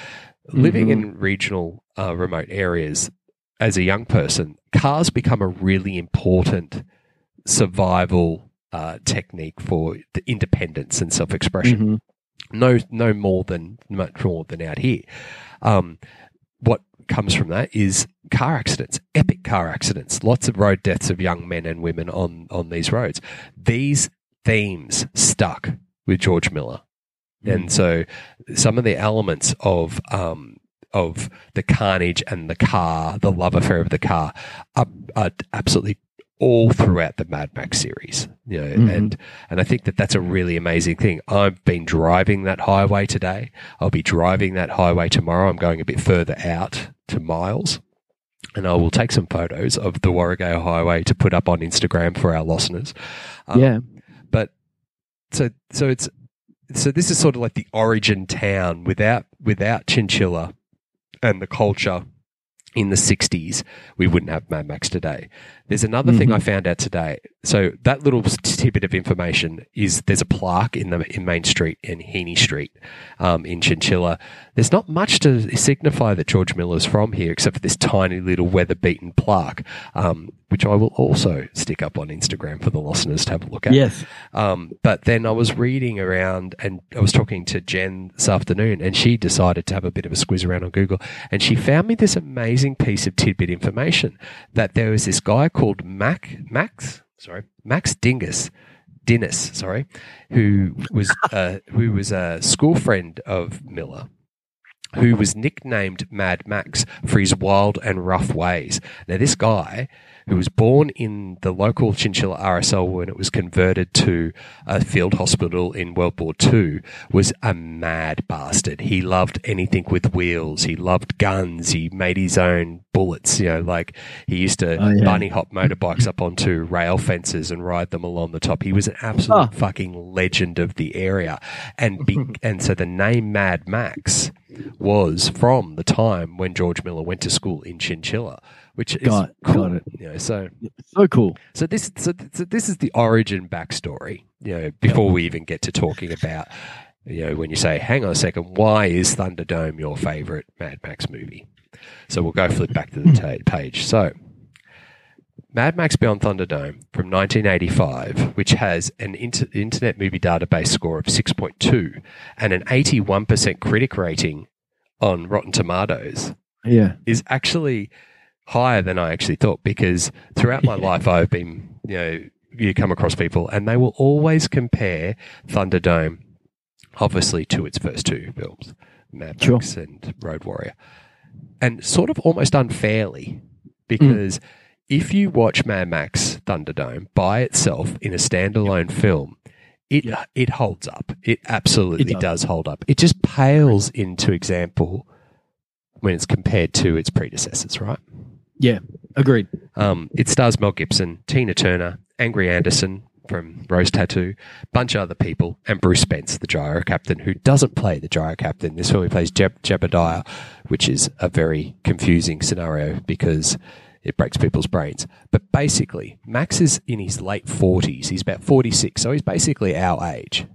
Living in regional uh, remote areas as a young person, cars become a really important survival uh, technique for the independence and self-expression Mhm. no no more than much more than out here. Um, what comes from that is car accidents, epic car accidents, lots of road deaths of young men and women on on these roads. These themes stuck with George Miller, and so some of the elements of um, of the carnage and the car, the love affair of the car, are, are absolutely all throughout the Mad Max series. You know, Mhm. and and I think that that's a really amazing thing. I've been driving that highway today. I'll be driving that highway tomorrow. I'm going a bit further out to Miles. And I will take some photos of the Warrego Highway to put up on Instagram for our listeners. Um, yeah. but so so it's so this is sort of like the origin town without without chinchilla and the culture in the 60s we wouldn't have mad max today there's another thing Mhm. i found out today so that little tidbit of information is there's a plaque in the in main street in heeney street um, in chinchilla there's not much to signify that george miller's from here except for this tiny little weather beaten plaque um, which i will also stick up on instagram for the listeners to have a look at Yes. um, but then I was reading around and I was talking to Jen this afternoon and she decided to have a bit of a squiz around on Google and she found me this amazing piece of tidbit information that there was this guy called Mac, Max, sorry, Max Dingus, Dinnis, sorry, who was, uh, who was a school friend of Miller who was nicknamed Mad Max for his wild and rough ways. Now, this guy, who was born in the local Chinchilla RSL when it was converted to a field hospital in World War II, was a mad bastard. He loved anything with wheels. He loved guns. He made his own bullets. You know, like he used to Oh, yeah. bunny hop motorbikes up onto rail fences and ride them along the top. He was an absolute Oh. fucking legend of the area. And be, and so the name Mad Max was from the time when George Miller went to school in Chinchilla, which is Got- cool. got it. You know, so So cool. so this so, so this is the origin backstory. You know, before we even get to talking about you know when you say, "Hang on a second, why is Thunderdome your favorite Mad Max movie?" So we'll go flip back to the hmm. ta- page. So. Mad Max Beyond Thunderdome from 1985, which has an inter- Internet Movie Database score of 6.2 and an 81% critic rating on Rotten Tomatoes, Yeah. is actually higher than I actually thought because throughout my life I've been, you know, you come across people and they will always compare Thunderdome, obviously, to its first two films, Mad Sure. Max and Road Warrior, and sort of almost unfairly mm. because if you watch Mad Max Thunderdome by itself in a standalone film, it it holds up. It absolutely It does. does. hold up. It just pales into example when it's compared to its predecessors, right? Yeah. Agreed. Um, it stars Mel Gibson, Tina Turner, Angry Anderson from Rose Tattoo, bunch of other people, and Bruce Spence, the gyro captain, who doesn't play the gyro captain. This film he plays Jeb- Jebediah, which is a very confusing scenario because it breaks people's brains. But basically, Max is in his late 40s. He's about 46, so he's basically our age.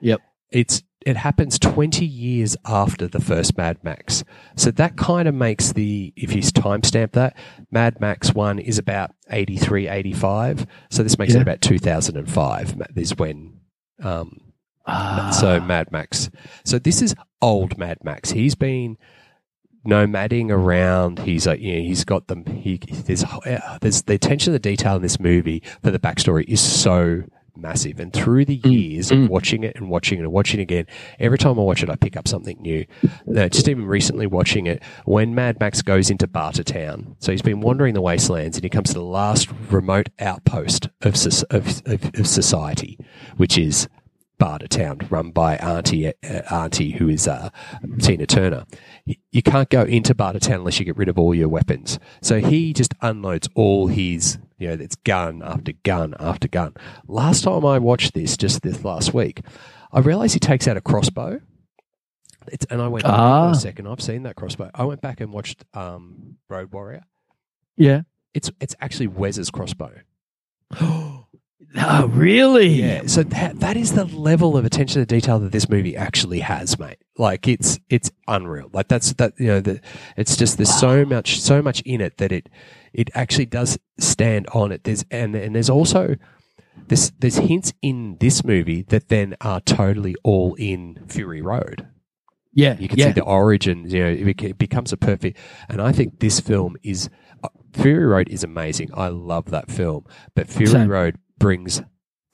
Yep. It's it happens 20 years after the first Mad Max. So that kind of makes the, if you timestamp that, Mad Max 1 is about 83, 85. So this makes Yeah. it about 2005 is when um, Ah. So Mad Max. So this is old Mad Max. He's been nomading around. He's like, you know, he's got them. He there's uh, there's the attention to the detail in this movie for the backstory is so massive. And through the years of watching it and watching it and watching it again, every time I watch it, I pick up something new. Uh, just even recently watching it, when Mad Max goes into Bartertown, so he's been wandering the wastelands and he comes to the last remote outpost of, of, of, of society, which is Bartertown, run by Auntie, uh, Auntie who is uh, Tina Turner. You can't go into Bartertown unless you get rid of all your weapons. So he just unloads all his, you know, it's gun after gun after gun. Last time I watched this, just this last week, I realized he takes out a crossbow. It's, and I went, "Hang on Ah. a second, I've seen that crossbow. I went back and watched um, Road Warrior. Yeah. It's it's actually Wez's crossbow. Oh, really? Yeah, so that that is the level of attention to detail that this movie actually has, mate. Like it's it's unreal. Like that's that you know the it's just there's so much so much in it that it it actually does stand on it. There's and and there's also there's there's hints in this movie that then are totally all in Fury Road. Yeah. You can yeah. see the origins. You know, it, becomes a perfect. And I think this film is uh, Fury Road is amazing. I love that film, but Fury Same. Road brings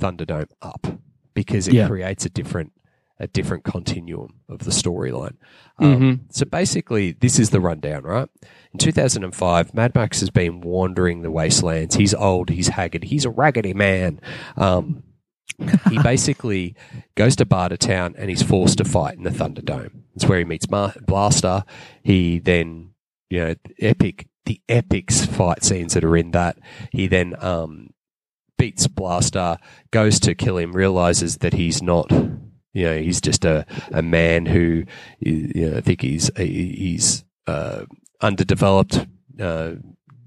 Thunderdome up because it Yeah. creates a different a different continuum of the storyline. Um, so basically, this is the rundown, right? In 2005, Mad Max has been wandering the wastelands. He's old, he's haggard, he's a raggedy man. Um, he basically goes to Bartertown and he's forced to fight in the Thunderdome. It's where he meets Mar- Blaster. He then, you know, epic the epic fight scenes that are in that. He then um, beats Blaster, goes to kill him, realizes that he's not. You know, he's just a, a man who, you know, I think he's he's uh, underdeveloped. Uh,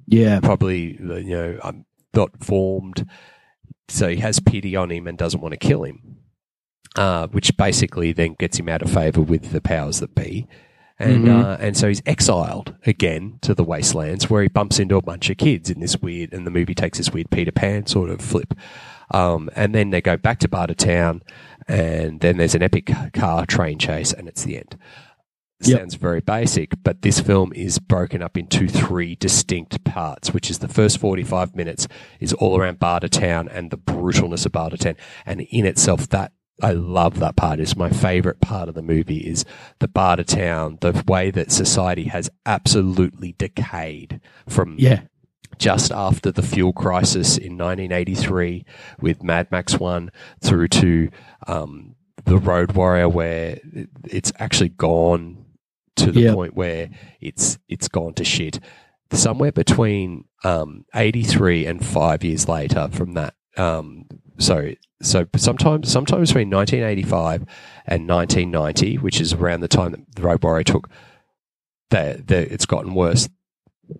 yeah. probably you know um, not formed, so he has pity on him and doesn't want to kill him, uh, which basically then gets him out of favor with the powers that be. And Mhm. uh, and so he's exiled again to the wastelands, where he bumps into a bunch of kids in this weird, and the movie takes this weird Peter Pan sort of flip. Um, and then they go back to Barter Town, and then there's an epic car train chase, and it's the end. Yep. Sounds very basic, but this film is broken up into three distinct parts, which is the first 45 minutes is all around Bartertown and the brutalness of Bartertown. And in itself, that I love that part. It's my favorite part of the movie is the Bartertown, the way that society has absolutely decayed from Yeah. just after the fuel crisis in 1983 with Mad Max 1 through to um, the Road Warrior, where it's actually gone to the Yep. point where it's it's gone to shit. Somewhere between um, 83 and five years later from that. Um, so so sometimes sometimes between 1985 and 1990, which is around the time that the Road Warrior took, that that it's gotten worse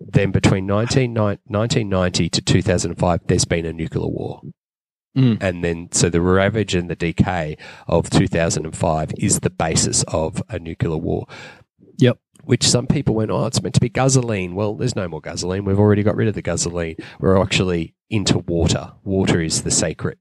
then between 19, 1990 to 2005, there's been a nuclear war. Mm. And then, so the ravage and the decay of 2005 is the basis of a nuclear war. Yep. Which some people went, oh, it's meant to be gasoline. Well, there's no more gasoline. We've already got rid of the gasoline. We're actually into water. Water is the sacred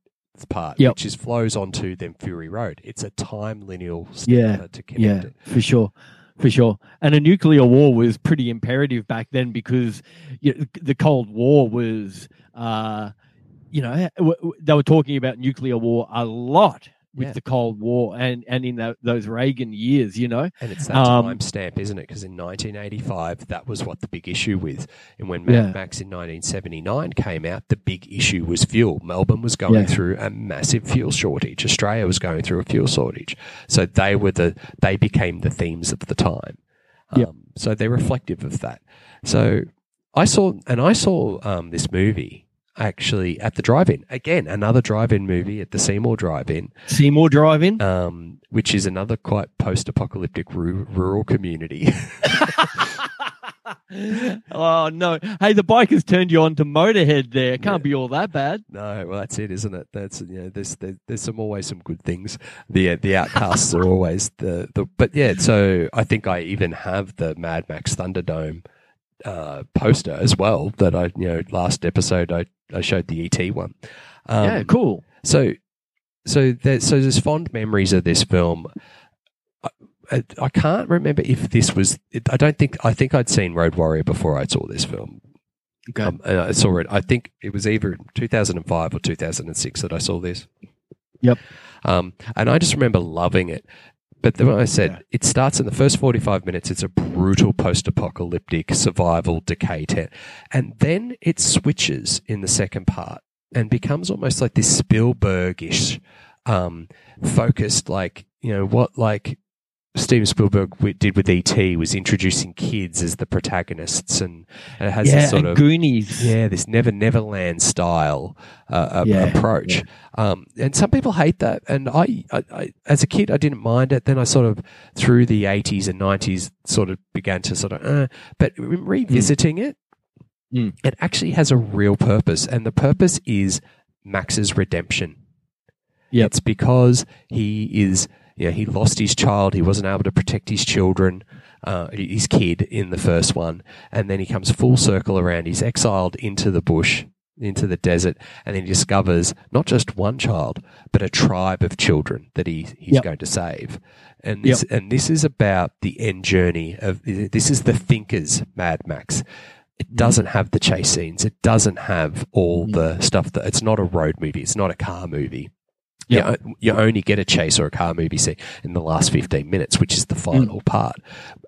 part, Yep. which is flows onto then Fury Road. It's a time lineal Yeah. to connect Yeah, it. for sure. For sure. And a nuclear war was pretty imperative back then because you know, the Cold War was, uh, you know, w- they were talking about nuclear war a lot with Yeah. the Cold War and, and in tho- those Reagan years, you know. And it's that Um, time stamp, isn't it? Because in 1985, that was what the big issue with. And when Mad Yeah. Max in 1979 came out, the big issue was fuel. Melbourne was going Yeah. through a massive fuel shortage. Australia was going through a fuel shortage. So they were the they became the themes of the time. Yep. Um, so they're reflective of that. So I saw and I saw um, this movie actually at the drive-in again, another drive-in movie at the Seymour Drive-in Seymour Drive-In. um, which is another quite post-apocalyptic ru- rural community. oh no! Hey, the bike has turned you on to Motorhead. There can't be all that bad. no, well, that's it, isn't it? That's you know, there's there, there's some always some good things. The uh, the outcasts are always the the. But yeah, so I think I even have the Mad Max Thunderdome uh, poster as well. That I you know last episode I I showed the ET one. Um, yeah, cool. So so there, so there's fond memories of this film. I, I, I can't remember if this was. I don't think. I think I'd seen Road Warrior before I saw this film. Okay. Um, I saw it. I think it was either 2005 or 2006 that I saw this. Yep. Um, and I just remember loving it. But then I said it starts in the first 45 minutes. It's a brutal post apocalyptic survival decay tent. And then it switches in the second part and becomes almost like this Spielberg-ish, um, focused, like, you know, what like Steven Spielberg did with ET was introducing kids as the protagonists, and, and it has yeah, this sort of Goonies. yeah, this Never Never Land style uh, Yeah, approach. Um, and some people hate that, and I, I, I, as a kid, I didn't mind it. Then I sort of through the eighties and nineties, sort of began to sort of, uh, but in revisiting it, Mm. it actually has a real purpose, and the purpose is Max's redemption. Yep. It's because he is, know, he lost his child. He wasn't able to protect his children, uh, his kid in the first one. And then he comes full circle around. He's exiled into the bush, into the desert, and then he discovers not just one child, but a tribe of children that he, he's Yep. going to save. And this, and this is about the end journey of, this is the thinker's Mad Max. It doesn't have the chase scenes. It doesn't have all the stuff that it's not a road movie. It's not a car movie. Yep. You, you only get a chase or a car movie scene in the last 15 minutes, which is the final part.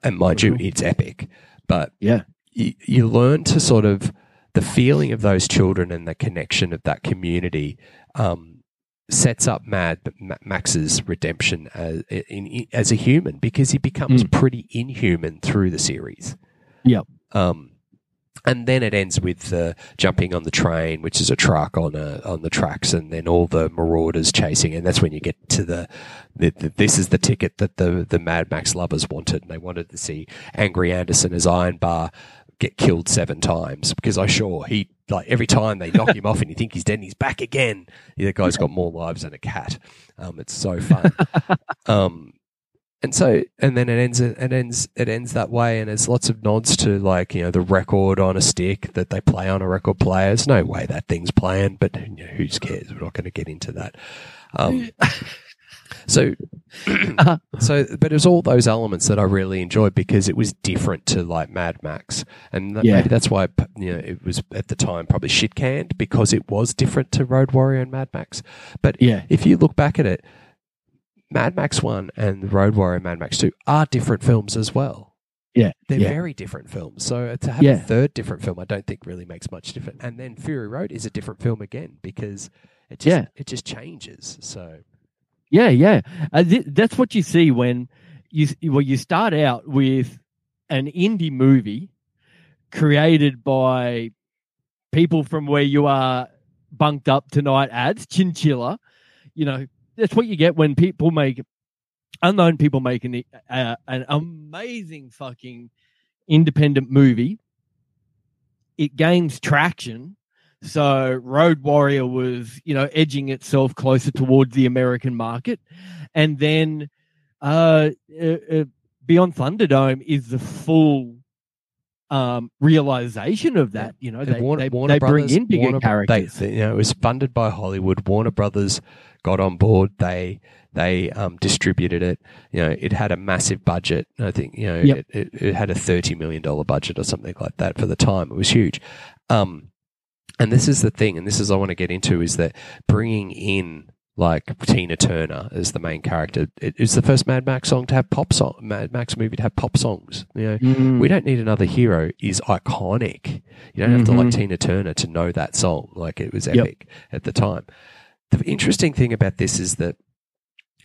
And mind you, it's epic. But Yeah. you, you learn to sort of the feeling of those children and the connection of that community um, sets up Mad Max's redemption as, in, as a human because he becomes pretty inhuman through the series. Yep. Um, and then it ends with the jumping on the train, which is a truck on a, on the tracks, and then all the marauders chasing, and that's when you get to the, the, the this is the ticket that the the Mad Max lovers wanted, and they wanted to see Angry Anderson as Iron Bar get killed seven times because I sure he like every time they knock him off and you think he's dead, and he's back again. The guy's got more lives than a cat. Um, it's so fun. um, and so and then it ends it ends it ends that way. And there's lots of nods to like you know the record on a stick that they play on a record player. There's no way that thing's playing but you know, who cares? We're not going to get into that. Um, so so but it was all those elements that I really enjoyed because it was different to like Mad Max. And that, Yeah. maybe that's why you know it was at the time probably shit canned because it was different to Road Warrior and Mad Max. But Yeah. if you look back at it Mad Max 1 and Road Warrior Mad Max 2 are different films as well. Yeah. They're yeah. very different films. So to have Yeah. a third different film, I don't think really makes much difference. And then Fury Road is a different film again because it just, Yeah. it just changes. So Yeah, yeah. Uh, th- that's what you see when you well you start out with an indie movie created by people from where you are bunked up tonight ads chinchilla you know that's what you get when people make unknown people make an, uh, an amazing fucking independent movie. It gains traction. So Road Warrior was, you know, edging itself closer towards the American market, and then uh, uh, uh, Beyond Thunderdome is the full um, realization of that. You know, And they, Warner, they, Warner they bring in bigger Warner, characters. They- you know, it was funded by Hollywood. Warner Brothers got on board. They they um, distributed it. You know, it had a massive budget. I think you know Yep. it, it, it had a thirty million dollar budget or something like that for the time. It was huge. Um, and this is the thing, and this is I want to get into is that bringing in like Tina Turner as the main character. It is the first Mad Max song to have pop song, Mad Max movie to have pop songs. You know, Mm. we don't need another hero is iconic. You don't have to like Tina Turner to know that song. Like it was Yep. epic at the time. The interesting thing about this is that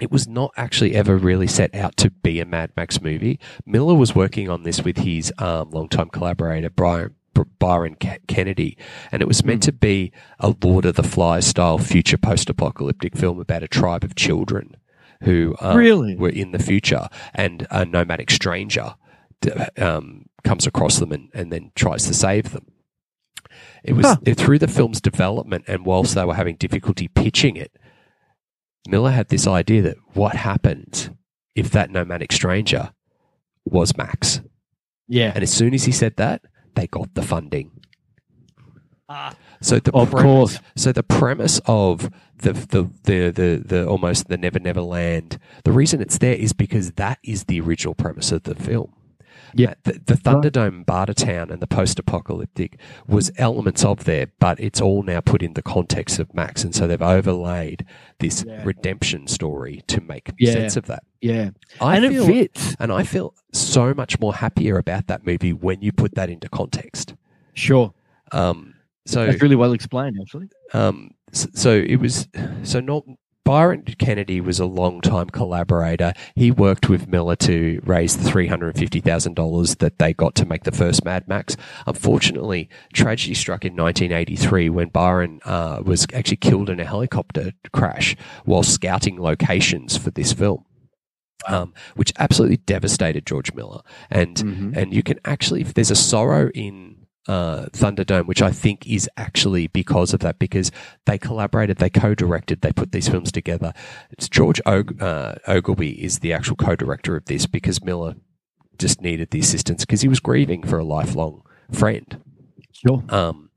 it was not actually ever really set out to be a Mad Max movie. Miller was working on this with his um, longtime collaborator Brian Br- Byron Ke- Kennedy, and it was meant to be a Lord of the Flies style future post-apocalyptic film about a tribe of children who um, Really? were in the future, and a nomadic stranger um, comes across them and, and then tries to save them. It was Huh. it, through the film's development, and whilst they were having difficulty pitching it, Miller had this idea that what happened if that nomadic stranger was Max? yeah. And as soon as he said that, they got the funding. Ah. So the Of premise, course. So the premise of the, the the the the almost the Never Never Land. The reason it's there is because that is the original premise of the film. Yeah. the, the Thunderdome, Bartertown, and the post-apocalyptic was elements of there, but it's all now put in the context of Max, and so they've overlaid this Yeah. redemption story to make Yeah. sense of that. Yeah. I and feel, it fits. and I feel so much more happier about that movie when you put that into context. Sure. Um, so That's really well explained, actually. um, s- so it was so not Byron Kennedy was a long time collaborator. He worked with Miller to raise the three hundred and fifty thousand dollars that they got to make the first Mad Max. Unfortunately, tragedy struck in nineteen eighty three when Byron uh, was actually killed in a helicopter crash while scouting locations for this film. Um, which absolutely devastated George Miller, and Mhm. and you can actually if there's a sorrow in uh, Thunderdome, which I think is actually because of that, because they collaborated, they co-directed, they put these films together. It's George Og- uh, Ogilvie is the actual co-director of this because Miller just needed the assistance because he was grieving for a lifelong friend. Sure. Um,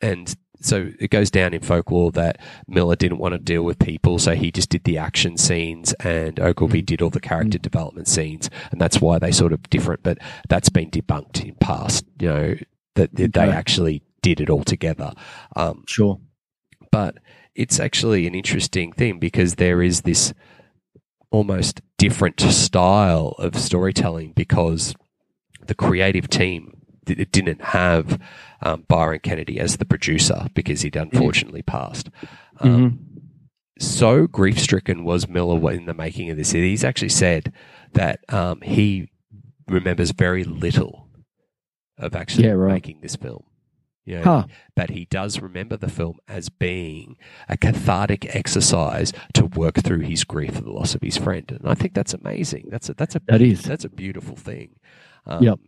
and so it goes down in folklore that Miller didn't want to deal with people, so he just did the action scenes, and Ogilvie did all the character development scenes, and that's why they sort of different. But that's been debunked in past, you know, that that they actually did it all together. Um, Sure. but it's actually an interesting thing because there is this almost different style of storytelling because the creative team it didn't have um, Byron Kennedy as the producer because he'd unfortunately passed. Um, So grief stricken was Miller in the making of this. He's actually said that um, he remembers very little of actually Yeah, right. making this film. You know, Huh. but he does remember the film as being a cathartic exercise to work through his grief for the loss of his friend, and I think that's amazing. That's a that's a That is. that's a beautiful thing. Um, Yep.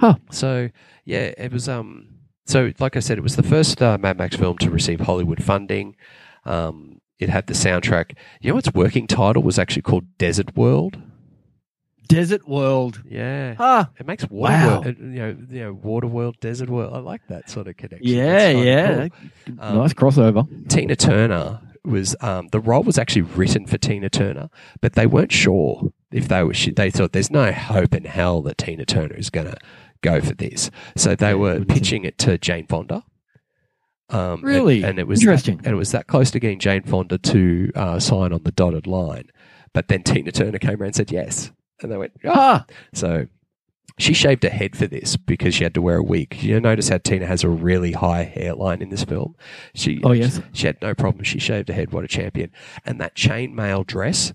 Huh. So yeah, it was um. So like I said, it was the first uh, Mad Max film to receive Hollywood funding. Um, it had the soundtrack. You know, its working title was actually called Desert World. Desert World. Yeah. Huh. It makes water Wow. world, uh, you know, you know, water world, desert world. I like that sort of connection. Yeah, yeah. cool. Um, nice crossover. Tina Turner was um, the role was actually written for Tina Turner, but they weren't sure if they were. They thought there's no hope in hell that Tina Turner is going to go for this, so they were pitching it to Jane Fonda. Um, Really? and, it was Interesting. That, and it was that close to getting Jane Fonda to uh, sign on the dotted line, but then Tina Turner came around and said yes, and they went, Ah, so she shaved her head for this because she had to wear a wig. You notice how Tina has a really high hairline in this film. She Oh, yes. she, she had no problem. She shaved her head. What a champion! And that chainmail dress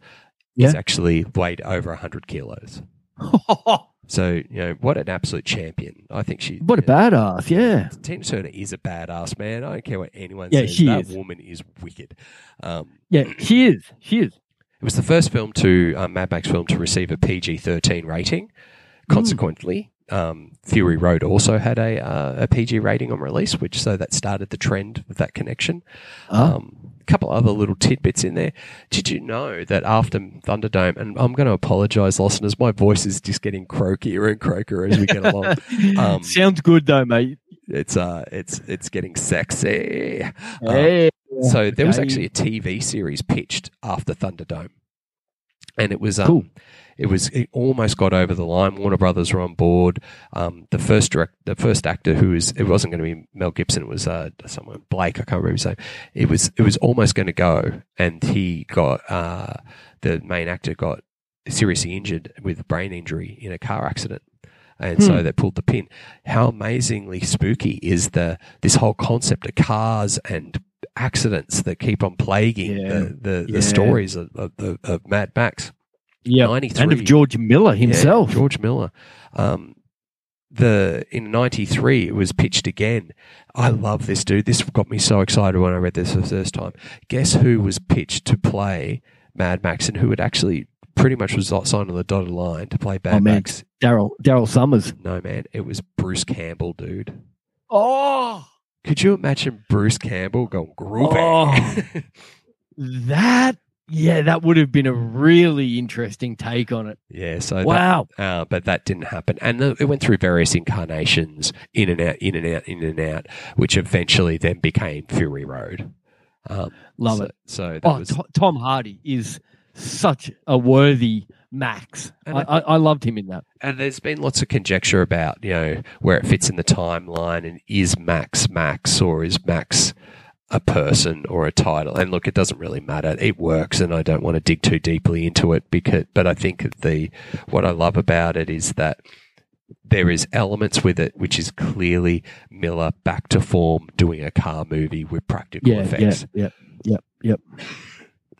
is actually weighed over hundred kilos. So you know what an absolute champion. I think she. what a badass. Yeah. Tina Turner is a badass man. I don't care what anyone Yeah, says. she that is. woman is wicked. Um, Yeah, she is. She is. it was the first film to um, Mad Max film to receive a PG thirteen rating. Consequently, um, Fury Road also had a uh, a PG rating on release, which so that started the trend of that connection. Ah. Um, a couple other little tidbits in there. Did you know that after Thunderdome, and I'm going to apologise, listeners, my voice is just getting croakier and croakier as we get along. Um, Sounds good though, mate. it's uh, it's it's getting sexy. Um, so there was actually a TV series pitched after Thunderdome, and it was um, Cool. It was it almost got over the line. Warner Brothers were on board. Um, the first direct, the first actor who was it wasn't going to be Mel Gibson. It was uh, someone Blake. I can't remember his name. It was it was almost going to go, and he got uh, the main actor got seriously injured with brain injury in a car accident. And so Hmm. they pulled the pin. How amazingly spooky is the this whole concept of cars and accidents that keep on plaguing Yeah. the, the, Yeah. the stories of, of, of, of Mad Max. Yeah. 93. And of George Miller himself. Yeah, George Miller. Um, the in '93 it was pitched again. I love this dude. This got me so excited when I read this for the first time. Guess who was pitched to play Mad Max and who had actually pretty much was signed on the dotted line to play Mad Oh. Max? Daryl Daryl Somers. No man, it was Bruce Campbell, dude. Oh, Could you imagine Bruce Campbell going groovy? Oh. that Yeah, that would have been a really interesting take on it. Yeah, so that- Wow. uh, but that didn't happen, and the, it went through various incarnations, in and out, in and out, in and out, which eventually then became Fury Road. Um, Love so, it. So that Oh, was To- Tom Hardy is such a worthy Max. I- I, I loved him in that. And there's been lots of conjecture about, you know, where it fits in the timeline and is Max Max or is Max a person or a title? And look, it doesn't really matter. It works and I don't want to dig too deeply into it because but I think the what I love about it is that there is elements with it which is clearly Miller back to form doing a car movie with practical Yeah, yeah, effects. yeah, yeah, yep.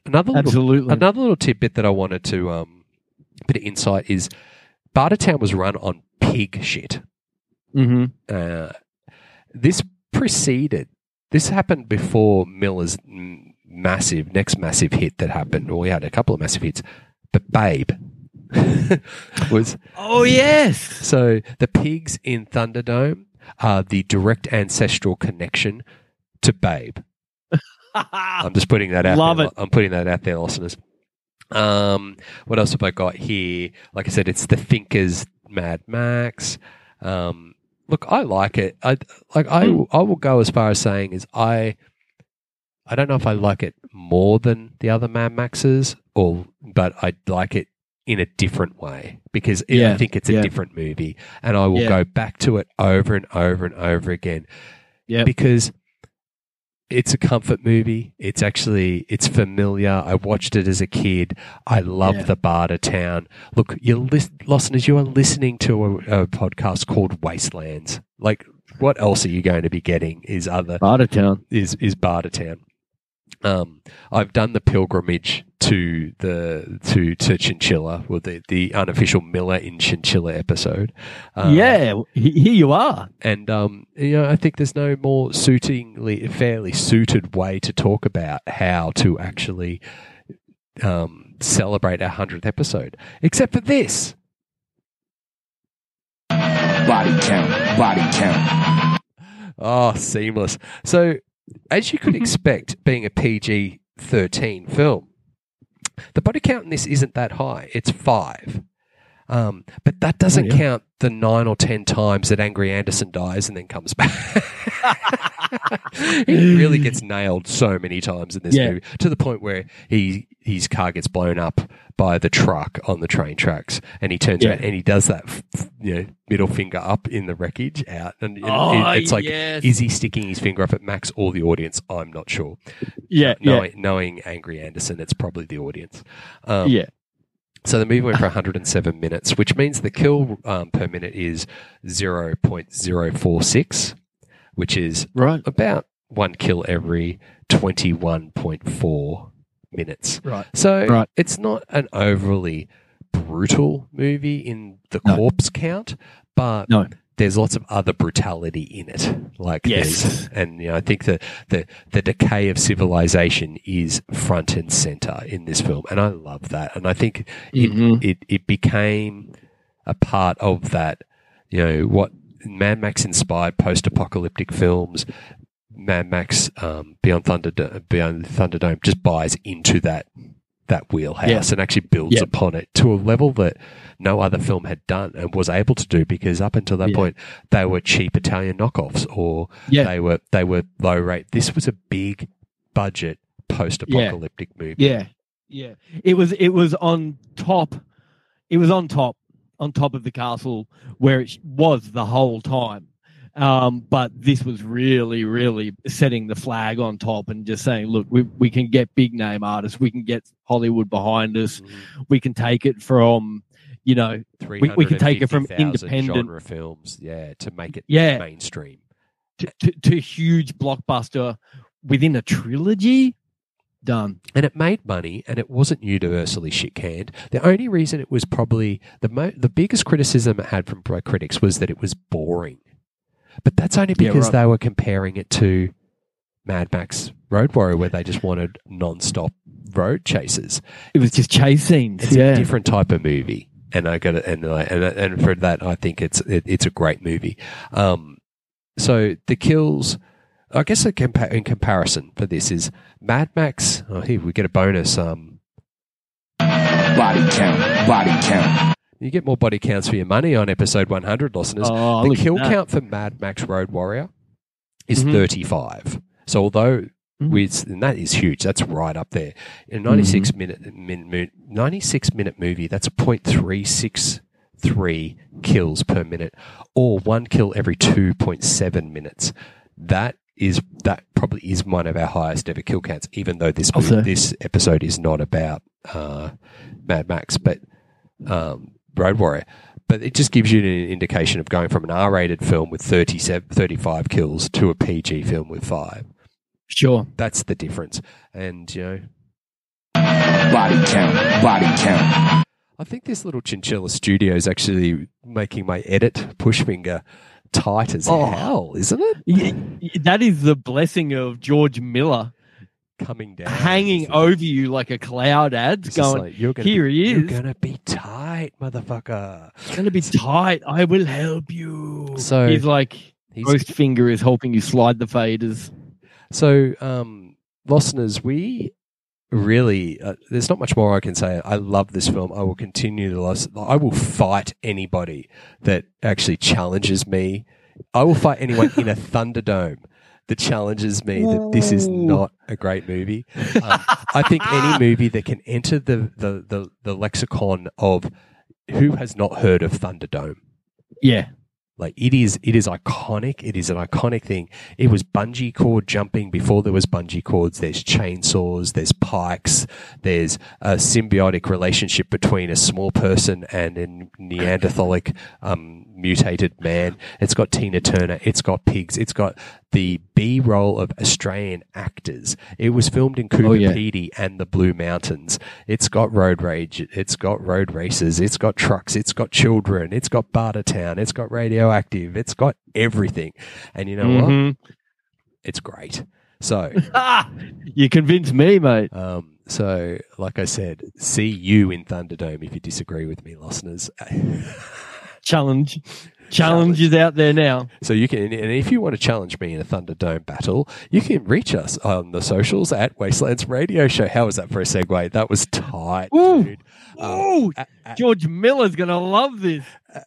Another little, Absolutely. another little tidbit that I wanted to um, bit of insight is Bartertown was run on pig shit. Mm-hmm. Uh, this preceded. This happened before Miller's massive next massive hit that happened. Well, we had a couple of massive hits, but Babe was Oh yes. so the pigs in Thunderdome are the direct ancestral connection to Babe. I'm just putting that out. Love there. it. I'm putting that out there, listeners. Um, what else have I got here? Like I said, it's the Thinkers Mad Max. Um, look, I like it. I like. I Hmm. I will go as far as saying is I. I don't know if I like it more than the other Mad Maxes, or but I like it in a different way because it- I think it's a yeah. different movie, and I will Yeah. go back to it over and over and over again Yeah. because it's a comfort movie. It's actually it's familiar. I watched it as a kid. I love Yeah. the Barter Town. Look, you lis- listeners, you are listening to a, a podcast called Wastelands. Like, what else are you going to be getting? Is other Bartertown. is is Barter Town. Um, I've done the pilgrimage to the to to Chinchilla, well, the the unofficial Miller in Chinchilla episode. Uh, yeah, here you are. and um, you know, I think there's no more suitingly, fairly suited way to talk about how to actually um, celebrate our hundredth episode, except for this. Body count, body count. Oh, seamless. So, as you could expect, being a PG 13 film, the body count in this isn't that high. It's five. Um, but that doesn't Oh, yeah. count the nine or ten times that Angry Anderson dies and then comes back. he really gets nailed so many times in this Yeah. movie to the point where he his car gets blown up by the truck on the train tracks, and he turns Yeah. around and he does that, you know, middle finger up in the wreckage out, and know, Oh, it- it's like, yes. is he sticking his finger up at Max or the audience? I'm not sure. Yeah, yeah, Knowing, knowing Angry Anderson, it's probably the audience. Um, yeah. so the movie went for 107 minutes, which means the kill um, per minute is 0.046, which is Right, about one kill every 21.4 minutes. right. So Right. it's not an overly brutal movie in the No. corpse count, but No. there's lots of other brutality in it. Like Yes. there's- and you know, I think the, the the decay of civilization is front and center in this film, and I love that. And I think it Mhm. it, it became a part of that. You know what Mad Max inspired post-apocalyptic films. Mad Max um, Beyond Thunder Beyond Thunderdome just buys into that that wheelhouse Yeah. and actually builds Yeah. upon it to a level that no other film had done and was able to do because up until that Yeah. point they were cheap Italian knockoffs or they were they were low rate. This was a big budget post-apocalyptic movie. Yeah, yeah. It was it was on top. It was on top, on top of the castle where it was the whole time. Um, but this was really, really setting the flag on top and just saying, look, we we can get big name artists, we can get Hollywood behind us, we can take it from, you know, we, we can take it from 350,000 independent genre films, yeah, to make it Yeah. mainstream. to, to, to huge blockbuster within a trilogy. Done. and it made money and it wasn't universally shit canned. The only reason it was probably the mo- the biggest criticism it had from critics was that it was boring. But that's only Yeah, because right. they were comparing it to Mad Max Road Warrior where they just wanted non-stop road chases. It was just chase scenes. It's yeah. a different type of movie. And I got it, and I- and and for that, I think it's it, it's a great movie. Um, so the kills, I guess, a compa- in comparison for this is Mad Max. Oh, here we get a bonus. Um, body count, body count. You get more body counts for your money on episode 100, listeners. Oh, the kill count for Mad Max Road Warrior is Mhm. 35. So although Mhm. with and that is huge, that's right up there. In a 96 minute min, min, 96 minute movie, that's 0.363 kills per minute, or one kill every 2.7 minutes. That is that probably is one of our highest ever kill counts. Even though this Also- this episode is not about uh, Mad Max, but um, Road Warrior. But it just gives you an indication of going from an R-rated film with 37, 35 kills to a PG film with five. Sure. That's the difference. And you know, Body count, body count. I think this little chinchilla studio is actually making my edit push finger tight as Oh. hell, isn't it? Y- y- That is the blessing of George Miller Coming down, hanging over you like a cloud ad's It's going, like, you're gonna here be, he You're gonna be tight, motherfucker. It's to be tight. I will help you. So- he's like, his most finger is helping you slide the faders. So, um, listeners, we really, uh, there's not much more I can say. I love this film. I will continue to love I will fight anybody that actually challenges me. I will fight anyone in a Thunderdome that challenges me that this is not a great movie. Um, I think any movie that can enter the, the, the, the lexicon of who has not heard of Thunderdome Yeah. like it is, it is iconic. It is an iconic thing. It was bungee cord jumping before there was bungee cords. There's chainsaws. There's pikes. There's a symbiotic relationship between a small person and a Neanderthalic um, mutated man. It's got Tina Turner. It's got pigs. It's got the B roll of Australian actors. It was filmed in Coober Oh, yeah. Pedy and the Blue Mountains. It's got road rage. It's got road races. It's got trucks. It's got children. It's got Bartertown. It's got radioactive. It's got everything. And you know what? Mhm. It's great. So, Ah, you convinced me, mate. um, so like I said, see you in Thunderdome if you disagree with me, listeners. Challenge. Challenge is out there now. So you can, and if you want to challenge me in a Thunderdome battle, you can reach us on the socials at Wastelands Radio Show. How was that for a segue? That was tight, Ooh. dude. Um, Oh, at, George Miller's going to love this.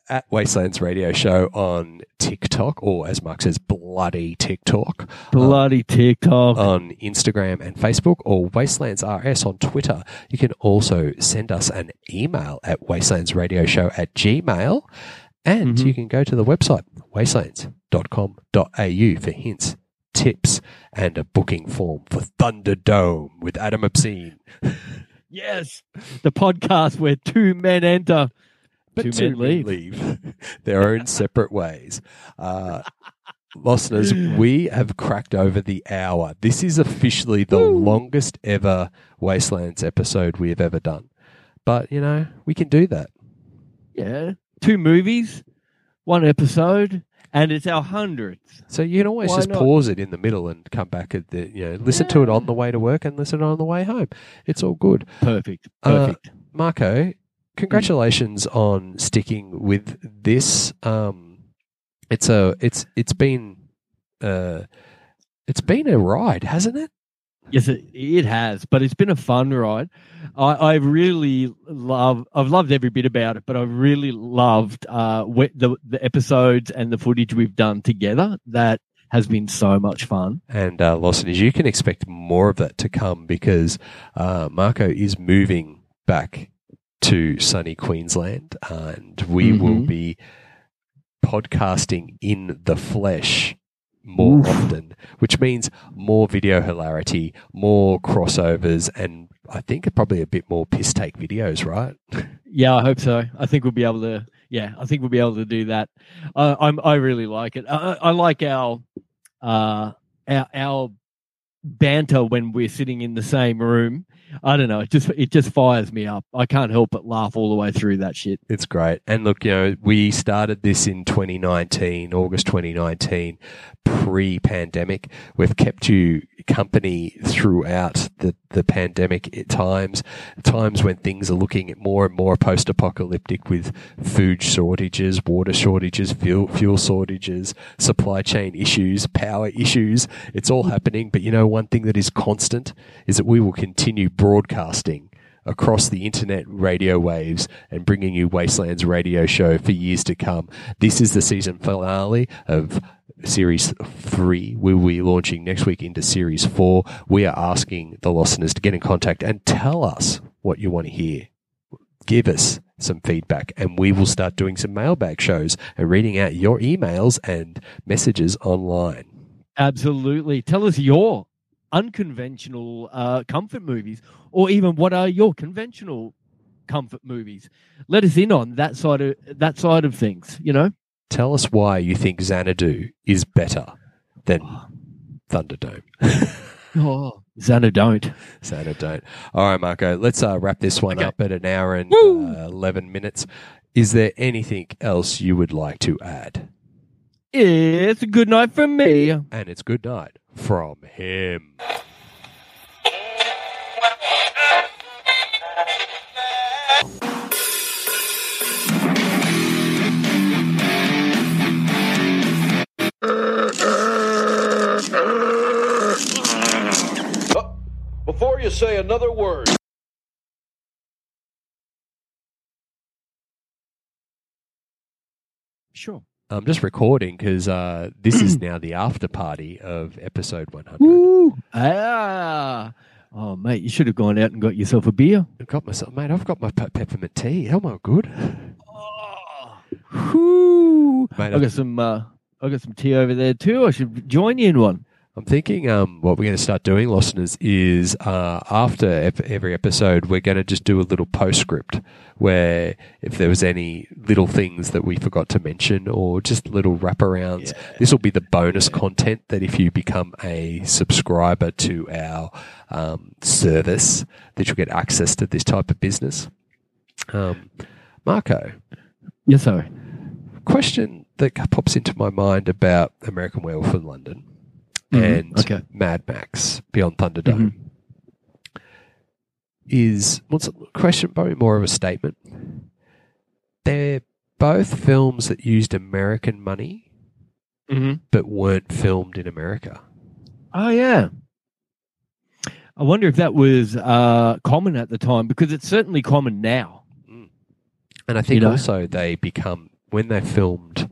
at Wastelands Radio Show on TikTok, or as Mark says, bloody TikTok, Bloody TikTok. on Instagram and Facebook, or Wastelands RS on Twitter. You can also send us an email at wastelandsradioshow at gmail. And Mhm. you can go to the website, wastelands.com.au for hints, tips, and a booking form for Thunderdome with Adam Obscene. yes. The podcast where two men enter. But Two two men leave. leave their own separate ways. Uh, listeners, we have cracked over the hour. This is officially the longest ever Wastelands episode we have ever done. But, you know, we can do that. Yeah. Two movies, one episode, and it's our hundredth. So you can always Why just not? pause it in the middle and come back at the, you know, listen to it on the way to work and listen on the way home. It's all good. Perfect. Uh, Perfect. Marco, congratulations on sticking with this. Um, it's a it's it's been uh, it's been a ride, hasn't it? Yes, it, it has, but it's been a fun ride. I, I really love. I've loved every bit about it, but I really loved uh, the the episodes and the footage we've done together. That has been so much fun. And uh, Lawson, as you can expect more of that to come because uh, Marco is moving back to sunny Queensland, and we will Mhm. be podcasting in the flesh more Oof. often, which means more video hilarity, more crossovers, and I think probably a bit more piss take videos, right? Yeah, I hope so. I think we'll be able to. Yeah, I think we'll be able to do that. Uh, I'm. I really like it. I, I like our, uh, our our banter when we're sitting in the same room. I don't know. It just it just fires me up. I can't help but laugh all the way through that shit. It's great. And look, you know, we started this in 2019, August 2019, pre pandemic. We've kept you company throughout the, the pandemic times, times when things are looking more and more post apocalyptic with food shortages, water shortages, fuel, fuel shortages, supply chain issues, power issues. It's all happening. But you know, one thing that is constant is that we will continue broadcasting across the internet radio waves and bringing you Wasteland's radio show for years to come. This is the season finale of series three. We will be launching next week into series four. We are asking the listeners to get in contact and tell us what you want to hear. Give us some feedback and we will start doing some mailbag shows and reading out your emails and messages online. Absolutely. Tell us your unconventional uh, comfort movies, or even what are your conventional comfort movies. Let us in on that side of that side of things. You know, Tell us why you think Xanadu is better than Thunderdome. oh, Xana don't. Xanadu don't. All right, Marco, let's uh, wrap this one up at an hour and uh, 11 minutes. Is there anything else you would like to add? It's a good night from me. And it's good night from him. Before you say another word. Sure. I'm just recording because uh, this is now the after party of episode 100. Woo! Ah. Oh, mate, you should have gone out and got yourself a beer. I've got myself, mate. I've got my pe- peppermint tea. How Am I good? Whoo! Mate, I got some. Uh, I got some tea over there too. I should join you in one. I'm thinking um, what we're going to start doing, listeners, is uh, after ep- every episode, we're going to just do a little postscript where if there was any little things that we forgot to mention or just little wraparounds, this will be the bonus content that if you become a subscriber to our um, service, that you'll get access to this type of business. Um, Marco. Yes, sir. Question that pops into my mind about American Werewolf in London Mhm. and Okay. Mad Max Beyond Thunderdome is what's a question probably more of a statement. They're both films that used American money Mhm. but weren't filmed in America. Oh yeah. I wonder if that was uh, common at the time because it's certainly common now. And I think You know? also they become when they filmed.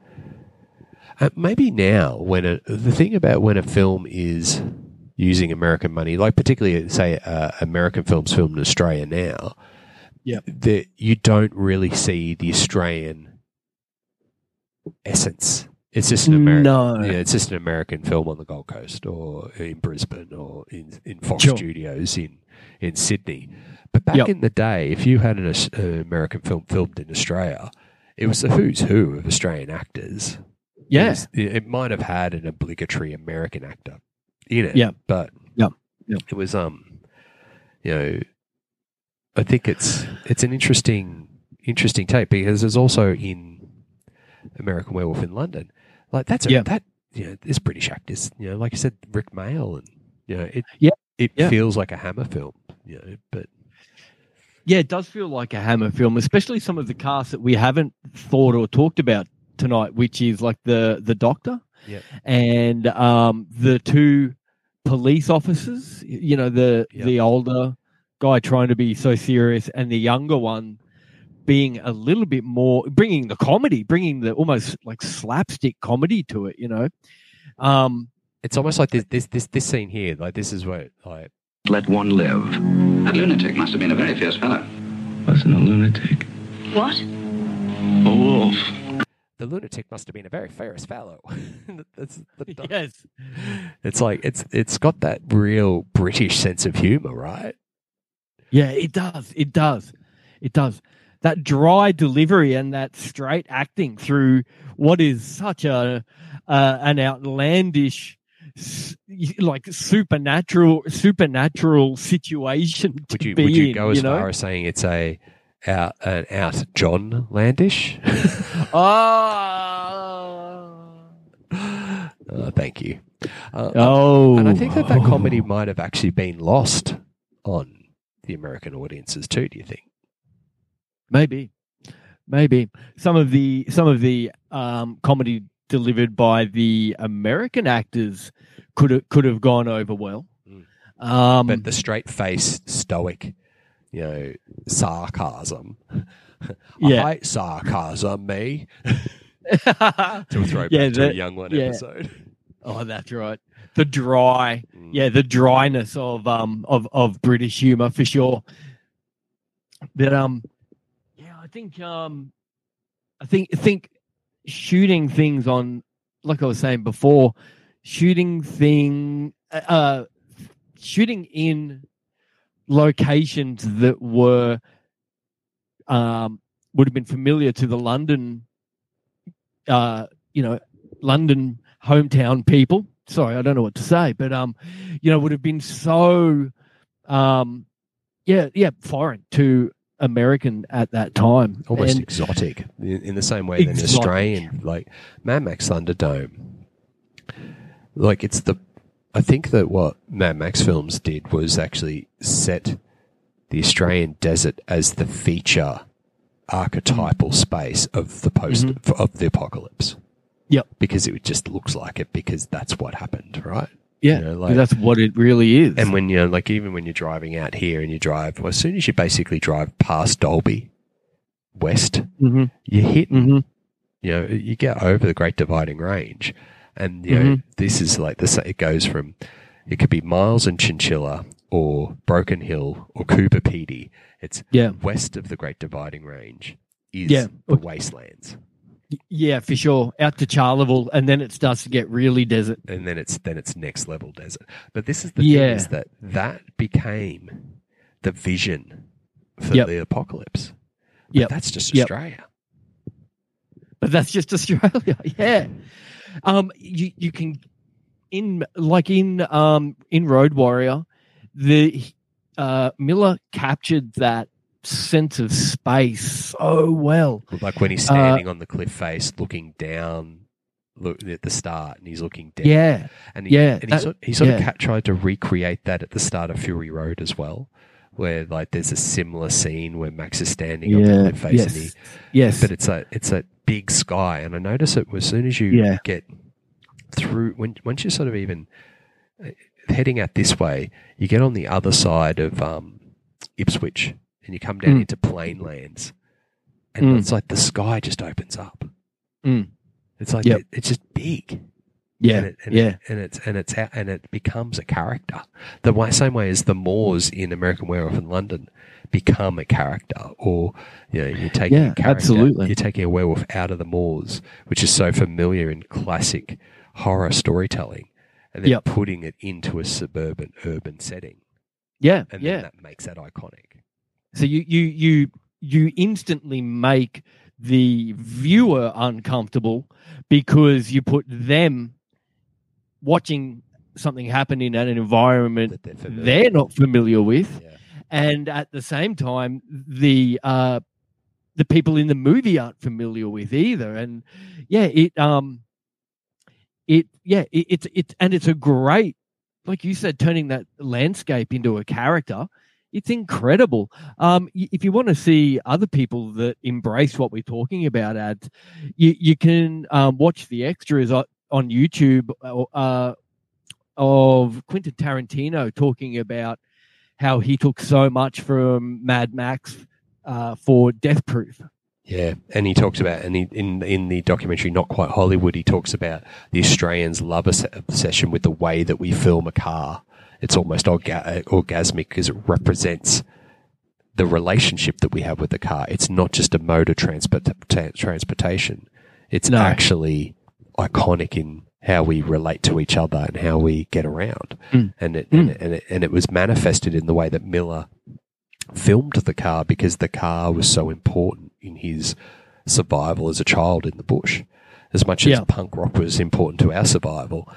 Uh, maybe now, when a, the thing about when a film is using American money, like particularly say uh, American films filmed in Australia now, Yeah. that you don't really see the Australian essence. It's just an American. No. Yeah, it's just an American film on the Gold Coast or in Brisbane or in in Fox Sure. Studios in in Sydney. But back Yep. in the day, if you had an, American film filmed in Australia, it was the who's who of Australian actors. Yeah. It, was- it might have had an obligatory American actor in it. Yeah. But Yep. Yep. it was um you know I think it's it's an interesting interesting take because there's also in American Werewolf in London. Like that's a, Yeah. that you know, there's British actors, you know, like you said, Rik Mayall and you know, it Yeah. it Yeah. feels like a hammer film, you know, but Yeah, it does feel like a Hammer film, especially some of the cast that we haven't thought or talked about tonight, which is like the the Doctor Yeah. and um, the two police officers. You know, the the older guy trying to be so serious, and the younger one being a little bit more, bringing the comedy, bringing the almost like slapstick comedy to it. You know, um, it's almost like this this this, this scene here, like this is where like Let one live. That lunatic must have been a very fierce fellow. Wasn't a lunatic. What? A wolf. The lunatic must have been a very fierce fellow. That's the, yes, it's like it's it's got that real British sense of humor, right? Yeah, it does. It does. It does. That dry delivery and that straight acting through what is such a uh, an outlandish, like supernatural supernatural situation to Would you would you in, go as know? far as saying it's a out an out John Landish? Ah. Uh, thank you. Uh, Oh. and I think that that comedy might have actually been lost on the American audiences too. Do you think? Maybe, maybe some of the some of the um, comedy delivered by the American actors could have could have gone over well. Um, but the straight faced stoic, you know, sarcasm. Yeah. I hate sarcasm, me. to throw Yeah, back to a young one yeah. episode. Oh, that's right. The dry, yeah, the dryness of um of of British humor for sure. But um, yeah, I think um, I think I think shooting things on, like I was saying before, shooting thing, uh, uh shooting in locations that were um would have been familiar to the London, uh, you know, London hometown people. Sorry, I don't know what to say, but um, you know, would have been so, um, yeah, yeah, foreign to American at that time, Almost And- exotic in, in the same way than Australian, like Mad Max Thunderdome. Like it's the, I think that what Mad Max films did was actually set the Australian desert as the feature archetypal space of the post of the apocalypse. Yep. Because it just looks like it because that's what happened, right? Yeah, You know, 'cause that's what it really is. And when you're like, even when you're driving out here and you drive, well, as soon as you basically drive past Dalby West, Mhm. you hit, Mm-hmm. you know, you get over the Great Dividing Range, and you know, Mhm. this is like this. It goes from, it could be Miles and Chinchilla or Broken Hill or Coober Pedy. It's Yeah. west of the Great Dividing Range is Yeah. the wastelands, yeah, for sure, out to Charleville, and then it starts to get really desert. and then it's then it's next level desert. But this is the Yeah. thing is that that became the vision for Yep. the apocalypse. Yeah, that's just Yep. Australia. but that's just Australia. Yeah. Um, you you can in like in um in Road Warrior, the uh Miller captured that sense of space so well. Like when he's Uh, standing on the cliff face, looking down, look at the start, and he's looking down. Yeah. and he, Yeah, and he that- sort, he sort of yeah. ca- tried to recreate that at the start of Fury Road as well, where like there's a similar scene where Max is standing on the cliff face, and he, yes. but it's a it's a big sky, and I notice it as soon as you Yeah. get through when once you're sort of even uh, heading out this way, you get on the other side of um, Ipswich, and you come down Mm. into plain lands, and Mm. it's like the sky just opens up. Mm. It's like Yep. it, it's just big. Yeah, and it, and yeah. it, and it's and it's out, and it becomes a character. The way, same way as the Moors in American Werewolf in London become a character, or you know, you're taking Yeah, a character, absolutely. you're taking a werewolf out of the Moors, which is so familiar in classic horror storytelling, and then Yep. putting it into a suburban urban setting, Yeah, and yeah. then that makes that iconic. So you you you you instantly make the viewer uncomfortable because you put them watching something happen in an environment they're, familiar they're not familiar with, and at the same time the uh, the people in the movie aren't familiar with either. And yeah, it um it yeah it, it's it's and it's a great like you said turning that landscape into a character it's incredible um if you want to see other people that embrace what we're talking about ads you you can um, watch the extras on, youtube uh, of quentin tarantino talking about how he took so much from mad max uh, for death proof Yeah, and he talks about, and he, in in the documentary Not Quite Hollywood, he talks about the Australians' love obs- obsession with the way that we film a car. It's almost orga- orgasmic because it represents the relationship that we have with the car. It's not just a mode of transport ta- transportation. It's No. actually iconic in how we relate to each other and how we get around. Mm. And it, Mm. and it and it and it was manifested in the way that Miller filmed the car because the car was so important in his survival as a child in the bush. As much as Yeah. punk rock was important to our survival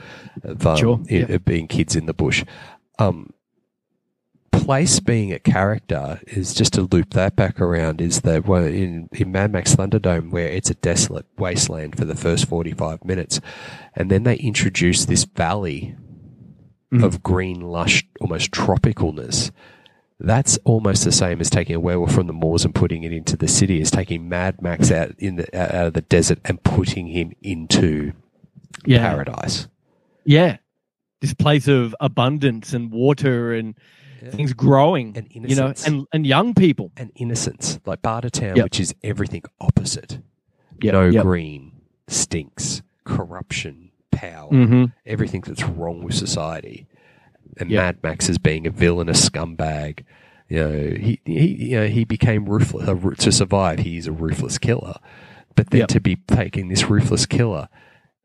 of, um, Sure, yeah. of being kids in the bush. Um, place being a character is just to loop that back around is that well, in, in Mad Max Thunderdome where it's a desolate wasteland for the first 45 minutes and then they introduce this valley Mhm. of green lush almost tropicalness that's almost the same as taking a werewolf from the moors and putting it into the city is taking Mad Max out in the out of the desert and putting him into Yeah. paradise Yeah. This place of abundance and water and things growing, and you know, and and young people. and innocence, like Bartertown, Yep. which is everything opposite. Yep, No yep. green, stinks, corruption, power, Mhm. everything that's wrong with society. And. Mad Max as being a villainous scumbag. You know, he, he you know he became ruthless ru- to survive. He's a ruthless killer, but then to be taking this ruthless killer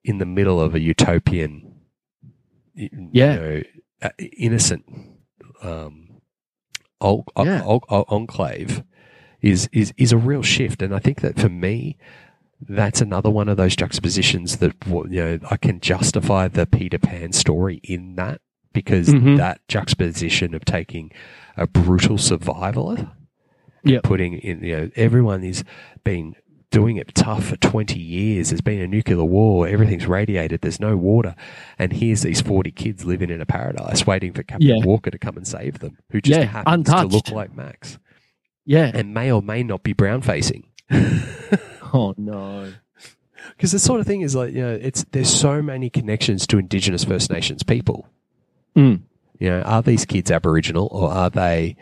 in the middle of a utopian, Yeah. you know, uh, innocent um, Yeah. enclave is is is a real shift, and I think that for me, that's another one of those juxtapositions that you know I can justify the Peter Pan story in that because Mhm. that juxtaposition of taking a brutal survivaler, Yep. putting in you know everyone is being doing it tough for 20 years. There's been a nuclear war. Everything's radiated. There's no water. And here's these 40 kids living in a paradise waiting for Captain Yeah. Walker to come and save them, who just Yeah, happens to look like Max Yeah. and may or may not be brown facing. Oh no. Because the sort of thing is like, you know, it's there's so many connections to Indigenous First Nations people. Mm. You know, are these kids Aboriginal or are they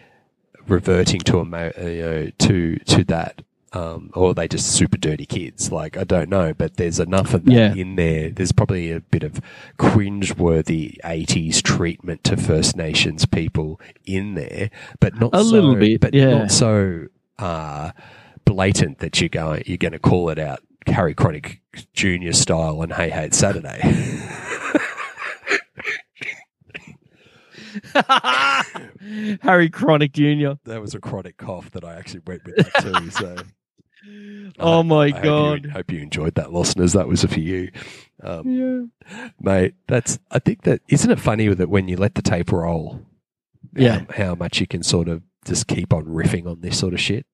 reverting to a uh, you know to to that, um, or are they just super dirty kids? Like I don't know, but there's enough of that Yeah. in there. There's probably a bit of cringe-worthy '80s treatment to First Nations people in there, but not A so, little bit, but yeah. not so uh, blatant that you're going you're going to call it out Harry Chronic Junior style and Hey Hey It's Saturday. Harry Chronic Jr. that was a chronic cough that I actually went with that too. So, Oh my I hope god. you, hope you enjoyed that, listeners. That was for you, um, Yeah. mate. That's I think that isn't it funny that when you let the tape roll, Yeah. how, how much you can sort of just keep on riffing on this sort of shit.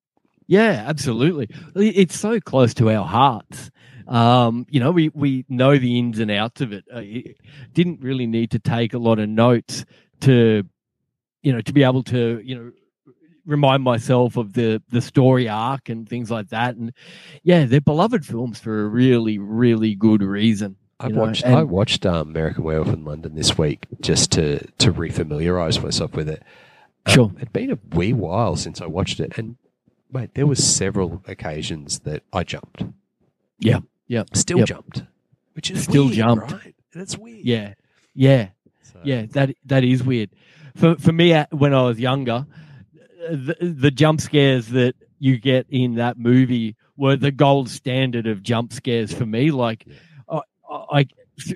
Yeah, absolutely. It's so close to our hearts. Um, you know, we, we know the ins and outs of it. Uh, it didn't really need to take a lot of notes to, you know, to be able to, you know, remind myself of the the story arc and things like that. And yeah, they're beloved films for a really, really good reason. I know, watched and- I watched um, American Werewolf in London this week just to to refamiliarize myself with it. Um, Sure. it'd been a wee while since I watched it, and mate, there was several occasions that I jumped. Yeah, yeah, Still Yep. jumped, which is Still weird, jumped. Right? That's weird. Yeah, yeah, So- yeah. That that is weird. For for me, uh, when I was younger, the, the jump scares that you get in that movie were the gold standard of jump scares for me. Like, I, I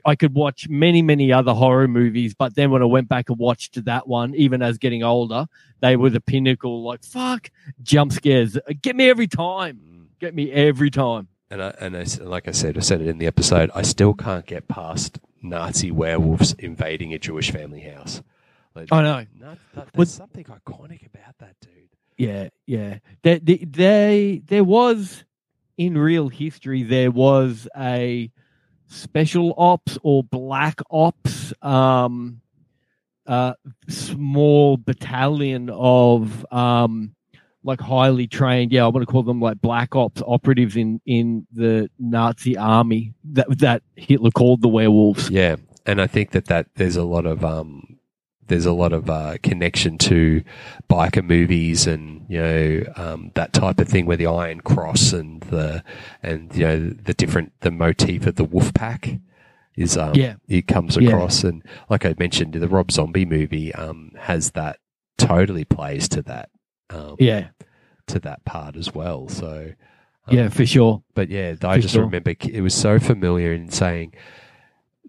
I could watch many many other horror movies, but then when I went back and watched that one, even as getting older, they were the pinnacle. Like, fuck, jump scares get me every time. Mm. Get me every time. And I, and I like I said, I said it in the episode. I still can't get past Nazi werewolves invading a Jewish family house. Like, I know. no, that, there's something iconic about that, dude. Yeah, yeah. They, they, they, there was in real history there was a special ops or black ops, um, uh, small battalion of um, like highly trained. Yeah, I want to call them like black ops operatives in in the Nazi army that that Hitler called the werewolves. Yeah, and I think that that there's a lot of um, there's a lot of uh, connection to biker movies and you know um, that type of thing where the Iron Cross and the and you know the different the motif of the wolf pack is um, Yeah. it comes Yeah. across and like I mentioned the Rob Zombie movie um, has that totally plays to that um, Yeah, to that part as well so um, yeah, for sure. but yeah, I For just sure. remember it was so familiar in saying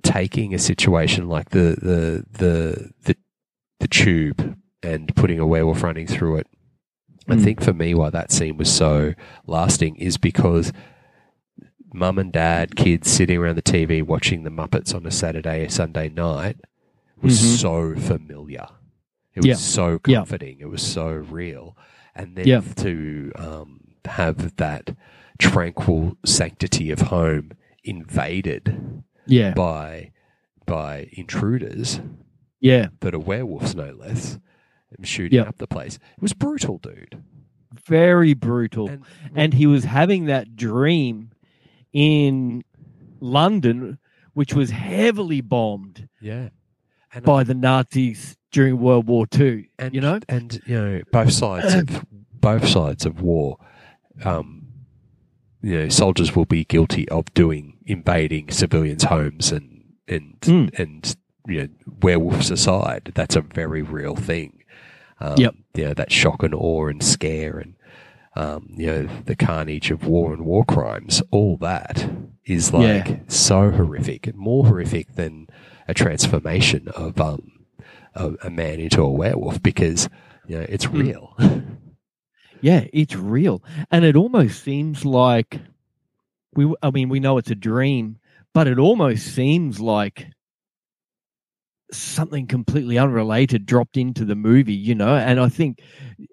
taking a situation like the the the the, the tube and putting a werewolf running through it. I Mm. think for me, why that scene was so lasting is because mum and dad, kids sitting around the TV watching the Muppets on a Saturday or Sunday night was Mhm. so familiar. It was Yeah. so Yeah. comforting. It was so real. And then Yeah. to um, have that tranquil sanctity of home invaded Yeah, by by intruders yeah. that are werewolves, no less, and shooting Yeah. up the place. It was brutal, dude. very brutal. And- And, he was having that dream in London, which was heavily bombed Yeah. And by the Nazis during World War Two. and you know, and you know both sides of both sides of war. Um, you know, soldiers will be guilty of doing invading civilians' homes and and Mm. and you know, werewolves aside, that's a very real thing. Um, Yep. You know, that shock and awe and scare and um, you know the carnage of war and war crimes. All that is like Yeah. so horrific and more horrific than a transformation of um a, a man into a werewolf because you know it's Mm. real. Yeah, it's real. And it almost seems like we I mean we know it's a dream, but it almost seems like something completely unrelated dropped into the movie, you know? And I think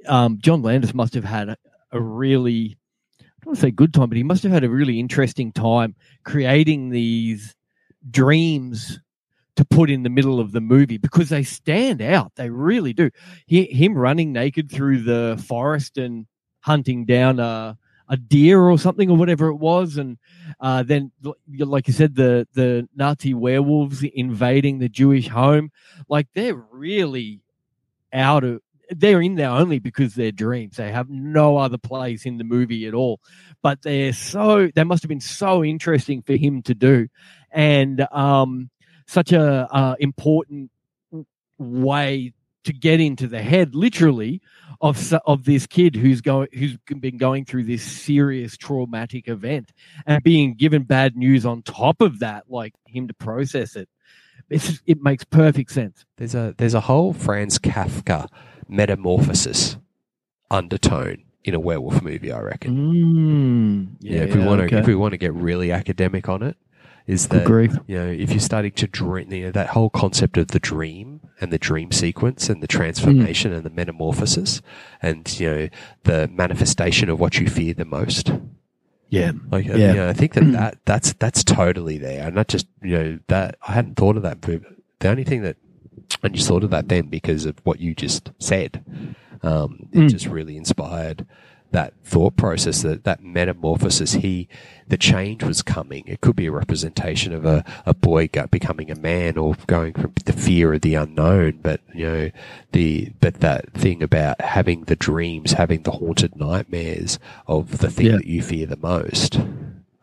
um, John Landis must have had a, a really I don't want to say good time, but he must have had a really interesting time creating these dreams to put in the middle of the movie because they stand out. They really do. He, him running naked through the forest and hunting down a, a deer or something or whatever it was, and uh, then, like you said, the the Nazi werewolves invading the Jewish home. Like they're really out of. They're in there only because they're dreams. They have no other place in the movie at all. But they're so. They must have been so interesting for him to do, and um, such a uh, important way to get into the head, literally, of of this kid who's going who's been going through this serious traumatic event and being given bad news on top of that, like him to process it. It's, it makes perfect sense. There's a there's a whole Franz Kafka metamorphosis undertone in a werewolf movie. I reckon. Mm, Yeah, if we want to if we want to get really academic on it, is that you know if you're starting to dream, you know, that whole concept of the dream and the dream sequence and the transformation and the metamorphosis and you know the manifestation of what you fear the most. Yeah, Like, Yeah. you know, I think that, that that's that's totally there, and not just you know that I hadn't thought of that. but The only thing that I just thought of that then because of what you just said, um, it Mm. just really inspired that thought process, that that metamorphosis. He, the change was coming. It could be a representation of a, a boy becoming a man or going from the fear of the unknown. But you know, the but that thing about having the dreams, having the haunted nightmares of the thing Yeah. that you fear the most.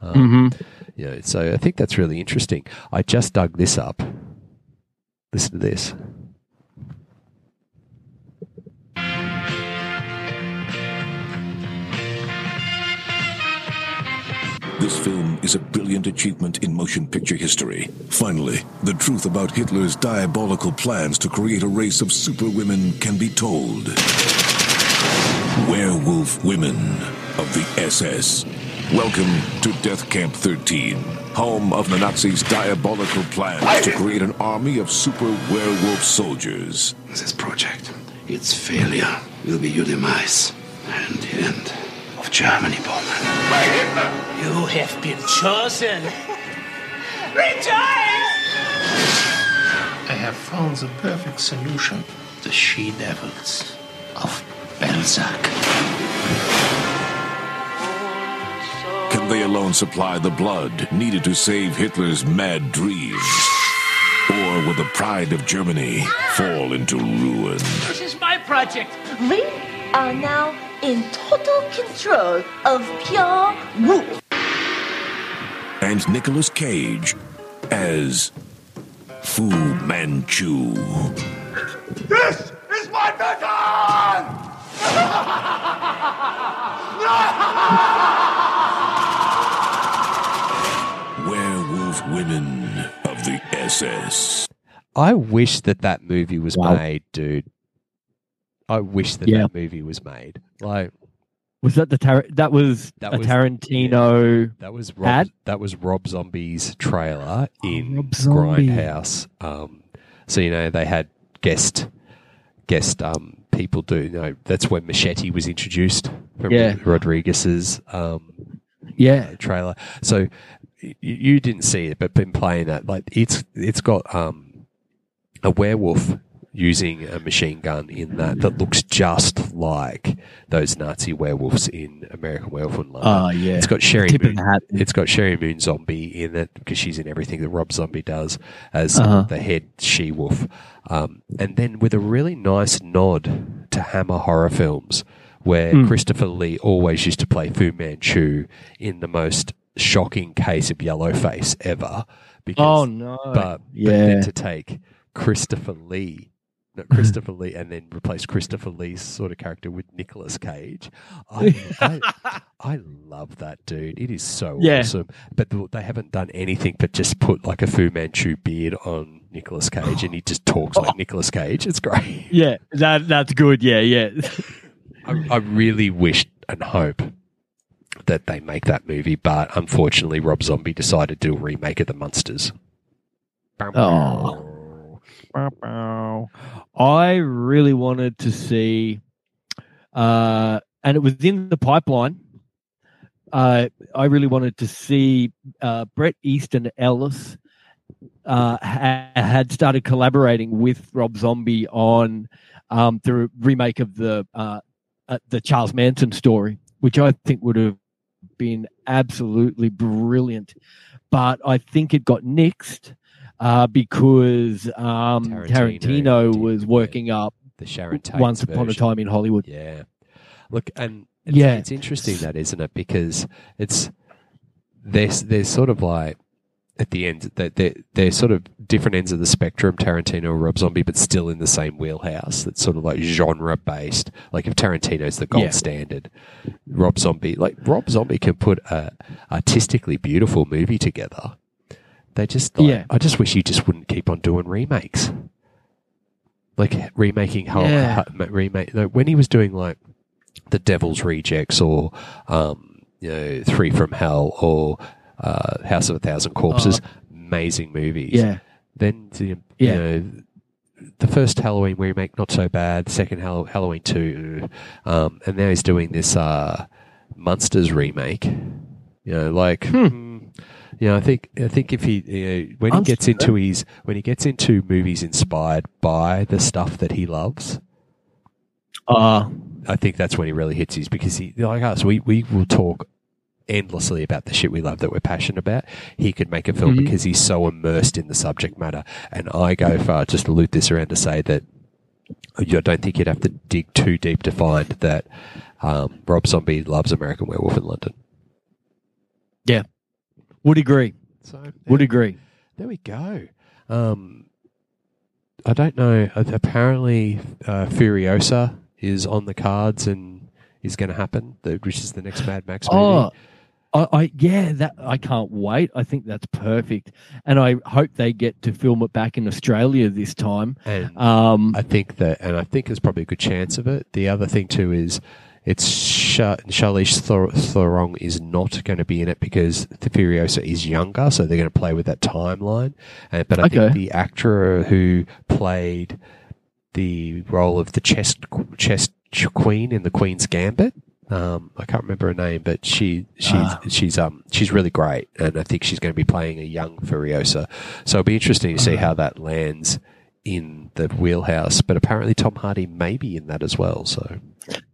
Um, Mhm. You know, so I think that's really interesting. I just dug this up. Listen to this. This film is a brilliant achievement in motion picture history. Finally, the truth about Hitler's diabolical plans to create a race of superwomen can be told. Werewolf Women of the SS. Welcome to Death Camp 13, home of the Nazis' diabolical plans to create an army of super werewolf soldiers. This project, its failure, will be your demise and the end of Germany, Bowman. You have been chosen. Rejoice! I have found the perfect solution. The she devils of Belzac. Can they alone supply the blood needed to save Hitler's mad dreams? Or will the pride of Germany fall into ruin? This is my project. We are now in total control of pure wolf. And Nicolas Cage as Fu Manchu. This is my Werewolf Women of the SS. I wish that that movie was Wow. made, dude. I wish that Yeah. that movie was made. Like Was that the tar- that was That a was- Tarantino? that was Rob, ad? that was Rob Zombie's trailer in Oh. Grindhouse. Um, so you know they had guest guest um, people do. You know that's when Machete was introduced from Yeah. Rodriguez's um, Yeah. trailer. So y- you didn't see it, but been playing that like it's it's got um, a werewolf using a machine gun in that that looks just like those Nazi werewolves in American Werewolf in London. Oh, yeah. It's got Sheri Tip Moon. It's got Sheri Moon Zombie in it because she's in everything that Rob Zombie does as Uh-huh. the head she wolf. Um, and then with a really nice nod to Hammer horror films, where Mm. Christopher Lee always used to play Fu Manchu in the most shocking case of yellow face ever. Because, Oh, no. But, but then to take Christopher Lee, no, Christopher Lee, and then replace Christopher Lee's sort of character with Nicolas Cage. I, I, I love that dude. It is so Yeah. awesome. But th- they haven't done anything but just put like a Fu Manchu beard on Nicolas Cage, and he just talks like oh. Nicolas Cage. It's great. Yeah, that that's good. Yeah, yeah. I, I really wish and hope that they make that movie, but unfortunately, Rob Zombie decided to do a remake of The Munsters. Oh. I really wanted to see, uh, and it was in the pipeline. Uh, I really wanted to see uh, Bret Easton Ellis uh, ha- had started collaborating with Rob Zombie on um, the remake of the uh, uh, the Charles Manson story, which I think would have been absolutely brilliant. But I think it got nixed uh, because um, Tarantino Tarantino, was working up The Sharon Tate Once Upon a. Time in Hollywood. Yeah. Look, and it's, Yeah. it's interesting that, isn't it? Because it's there's there's sort of like at the end that they're, they're sort of different ends of the spectrum, Tarantino or Rob Zombie, but still in the same wheelhouse. That's sort of like genre based. Like if Tarantino's the gold Yeah. standard, Rob Zombie, like Rob Zombie can put a artistically beautiful movie together. They just, like, Yeah. I just wish you just wouldn't keep on doing remakes. Like remaking whole, Yeah. ha- remake. No, when he was doing like the Devil's Rejects or um, you know Three from Hell or uh, House of a Thousand Corpses, amazing movies. Yeah. Then the, you Yeah. know the first Halloween remake not so bad. Second Hall- Halloween two, um, and now he's doing this uh, Munsters remake. You know, like. mm, Know, I think I think if he you know, when he I'm gets sure. into his when he gets into movies inspired by the stuff that he loves, Uh, I think that's when he really hits his because he like us, we, we will talk endlessly about the shit we love that we're passionate about. He could make a film Mhm. because he's so immersed in the subject matter. And I go far just to loop this around to say that I don't think you'd have to dig too deep to find that um, Rob Zombie loves American Werewolf in London. yeah, would agree. So Would agree. There we go. Um, I don't know. Apparently, uh, Furiosa is on the cards and is going to happen, the, which is the next Mad Max movie. Oh, I, I yeah, that I can't wait. I think that's perfect, and I hope they get to film it back in Australia this time. And Um, I think that, and I think there's probably a good chance of it. The other thing too is it's Sha- Charlize Thor- Theron is not going to be in it because the Furiosa is younger, so they're going to play with that timeline. Uh, but I Okay. think the actor who played the role of the chess chess queen in the Queen's Gambit. Um, I can't remember her name, but she she's Ah. she's um she's really great, and I think she's going to be playing a young Furiosa. So it'll be interesting to see how that lands in the wheelhouse. But apparently, Tom Hardy may be in that as well. So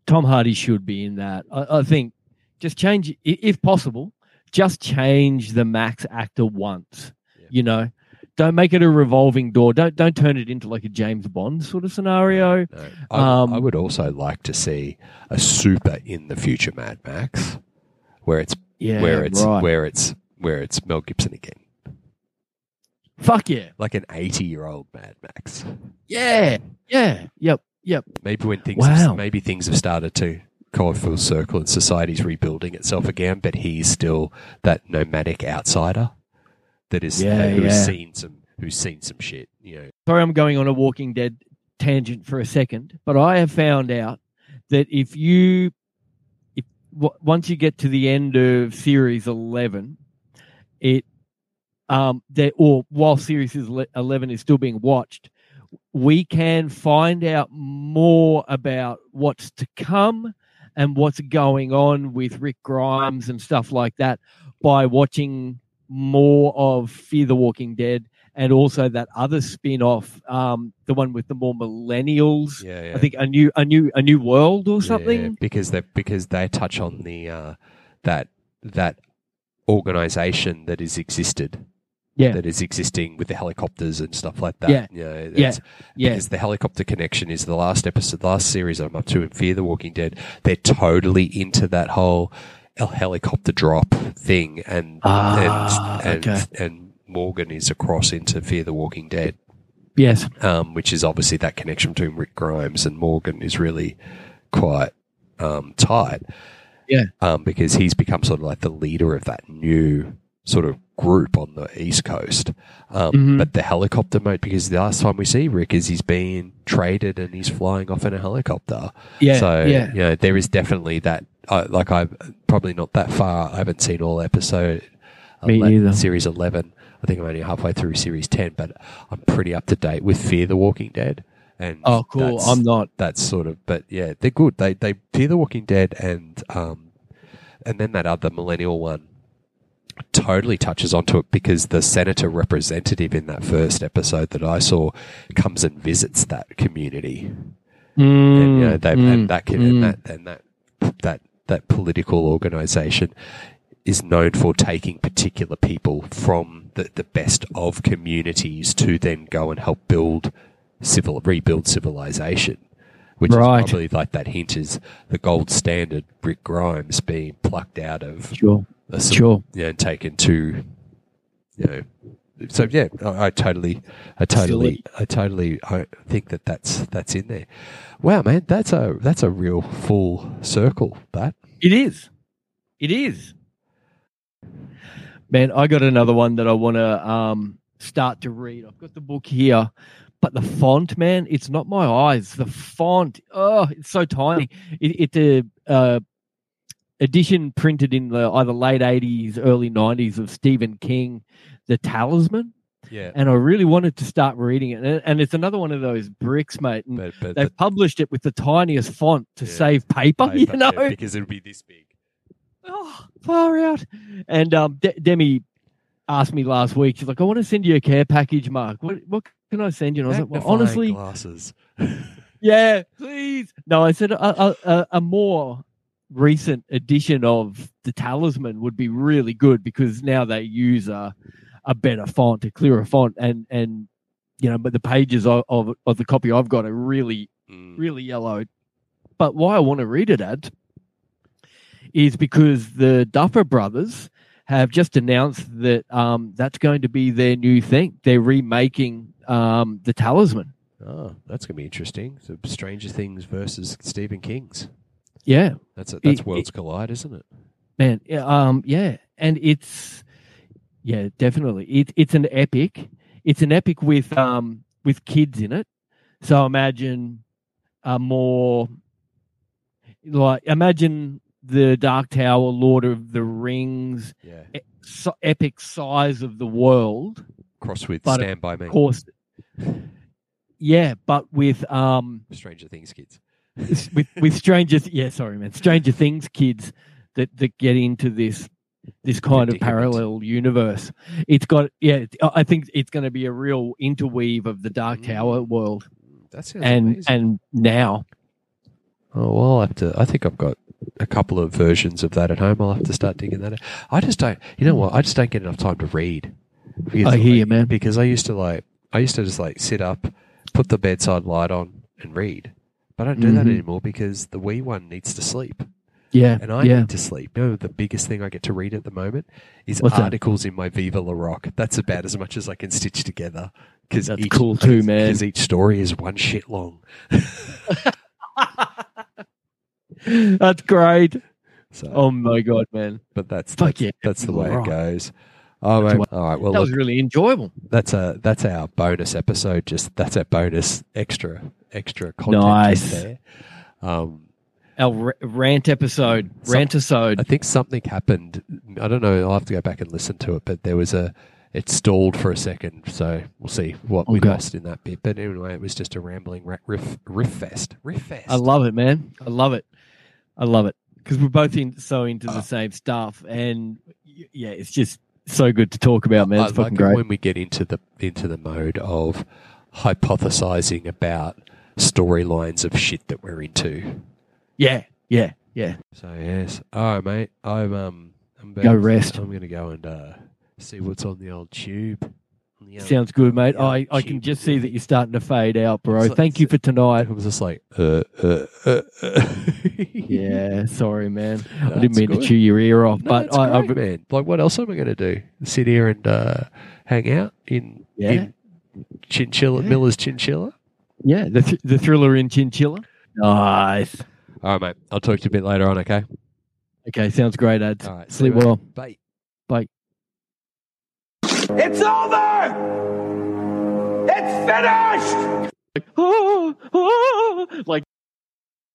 Tom Hardy should be in that. I, I think just change, if possible, just change the Max actor once. You know, don't make it a revolving door. Don't don't turn it into like a James Bond sort of scenario. I, Um, I would also like to see a super in the future Mad Max, where it's Yeah, where it's right. where it's where it's Mel Gibson again, Fuck yeah, like an eighty-year-old Mad Max. yeah, yeah, yep, yep. Maybe when things Wow. have, maybe things have started to go full circle and society's rebuilding itself again, but he's still that nomadic outsider that is Yeah, uh, who's yeah. seen some who's seen some shit. You know, Sorry, I'm going on a Walking Dead tangent for a second, but I have found out that if you, if w- once you get to the end of series eleven, it, um, that or while series eleven is still being watched, we can find out more about what's to come and what's going on with Rick Grimes and stuff like that by watching more of Fear the Walking Dead and also that other spin-off, um, the one with the more millennials. Yeah, yeah. I think a new a new a new world or Yeah, something. because they because they touch on the uh, that that organization that has existed. Yeah. That is existing with the helicopters and stuff like that. Yeah. You know, Yeah. Yeah. Because the helicopter connection is the last episode, the last series I'm up to in Fear the Walking Dead. They're totally into that whole helicopter drop thing, and Ah, and and, okay. and Morgan is across into Fear the Walking Dead Yes. um, which is obviously that connection between Rick Grimes and Morgan is really quite um, tight. Yeah. Um, because he's become sort of like the leader of that new sort of group on the East Coast. Um, Mhm. But the helicopter mode, because the last time we see Rick is he's being traded and he's flying off in a helicopter. Yeah, So, yeah. you know, there is definitely that, uh, like I've probably not that far. I haven't seen all episode Me ele- either. series 11. I think I'm only halfway through series 10, but I'm pretty up to date with Fear the Walking Dead. And Oh, cool. I'm not. That's sort of, but yeah, they're good. They they Fear the Walking Dead and um, and then that other millennial one totally touches onto it because the senator representative in that first episode that I saw comes and visits that community and you know they Mm, and that can, mm. and that and that that that political organization is known for taking particular people from the, the best of communities to then go and help build civil rebuild civilization which Right. is probably like that hint is the gold standard Rick Grimes being plucked out of Sure. Sure. yeah, and taken to you know so yeah I, I totally I totally I totally I think that that's that's in there wow man that's a that's a real full circle that It is. It is. Man, I got another one that I want to um, start to read. I've got the book here, but the font, man, it's not my eyes. The font, oh, it's so tiny. It, it's a uh, edition printed in the either late eighties, early nineties of Stephen King, The Talisman. yeah And I really wanted to start reading it, and, and it's another one of those bricks, mate. And but, but they've the published it with the tiniest font to Yeah. save paper, you know. yeah, because it would be this big oh, far out. And um, De- Demi asked me last week. She's like, "I want to send you a care package, Mark. What what can I send you?" And I was like, "Well, honestly, glasses yeah, please." No, I said a, a, a, a more recent edition of the Talisman would be really good because now they use a a better font, a clearer font, and and you know, but the pages of of, of the copy I've got are really Mm. really yellow. But why I want to read it at is because the Duffer Brothers have just announced that um, that's going to be their new thing. They're remaking um, the Talisman. oh that's gonna be interesting so Stranger Things versus Stephen King's Yeah, that's a, that's It- worlds collide isn't it man. yeah, Um, yeah, and it's yeah, definitely. It, it's an epic. It's an epic with um with kids in it. So imagine a more like imagine the Dark Tower, Lord of the Rings, yeah e- so epic size of the world. cross with Stand by Me Of course, yeah, but with um Stranger Things kids with with Stranger yeah, sorry man, Stranger Things kids that that get into this this kind of parallel universe. It's got yeah, I think it's going to be a real interweave of the Dark mm. Tower world that and amazing. and now. Oh well, I'll have to. I think I've got a couple of versions of that at home. I'll have to start digging that. out. I just don't. You know what? I just don't get enough time to read. Because, I hear you, man. Because I used to like. I used to just like sit up, put the bedside light on, and read. But I don't do that Mhm. anymore because the wee one needs to sleep, Yeah, and I yeah. need to sleep. You know, the biggest thing I get to read at the moment is What's that? articles in my Viva La Rock. That's about as much as I can stitch together. Because That's cool too, man. Because each story is one shit long. That's great. So, Oh my god, man. but that's Fuck that's, yeah. that's the way it goes. Oh, mate. what- all right. Well, that look, was really enjoyable. that's a that's our bonus episode. Just that's our bonus extra extra content Nice. there. Um, Our rant episode, rant episode. I think something happened. I don't know. I'll have to go back and listen to it. But there was a it stalled for a second, so we'll see what we Okay. lost in that bit. But anyway, it was just a rambling riff riff fest. Riff fest. I love it, man. I love it. I love it because we're both in so into the same stuff, and yeah, it's just so good to talk about, man. I It's like fucking it great. when we get into the into the mode of hypothesizing about storylines of shit that we're into. Yeah, yeah, yeah. So yes, all right, mate. I'm um, I'm about Go to- rest. I'm gonna go and uh, see what's on the old tube. On Sounds good, mate. Yeah, I, I can just see that you're starting to fade out, bro. Like- Thank you for tonight. I was just like, uh, uh, uh, uh. Yeah, sorry, man. I didn't mean good. to chew your ear off, No, but I, great, I, man. Like, what else am I going to do? Sit here and uh, hang out in, Yeah. in Chinchilla, Miller's Chinchilla? yeah, the th- the thriller in Chinchilla. Nice. All right, mate. I'll talk to you a bit later on, okay? Okay, sounds great, ads. All right. see Sleep well. Bye. Bye. It's over! It's finished! Like, oh, oh, like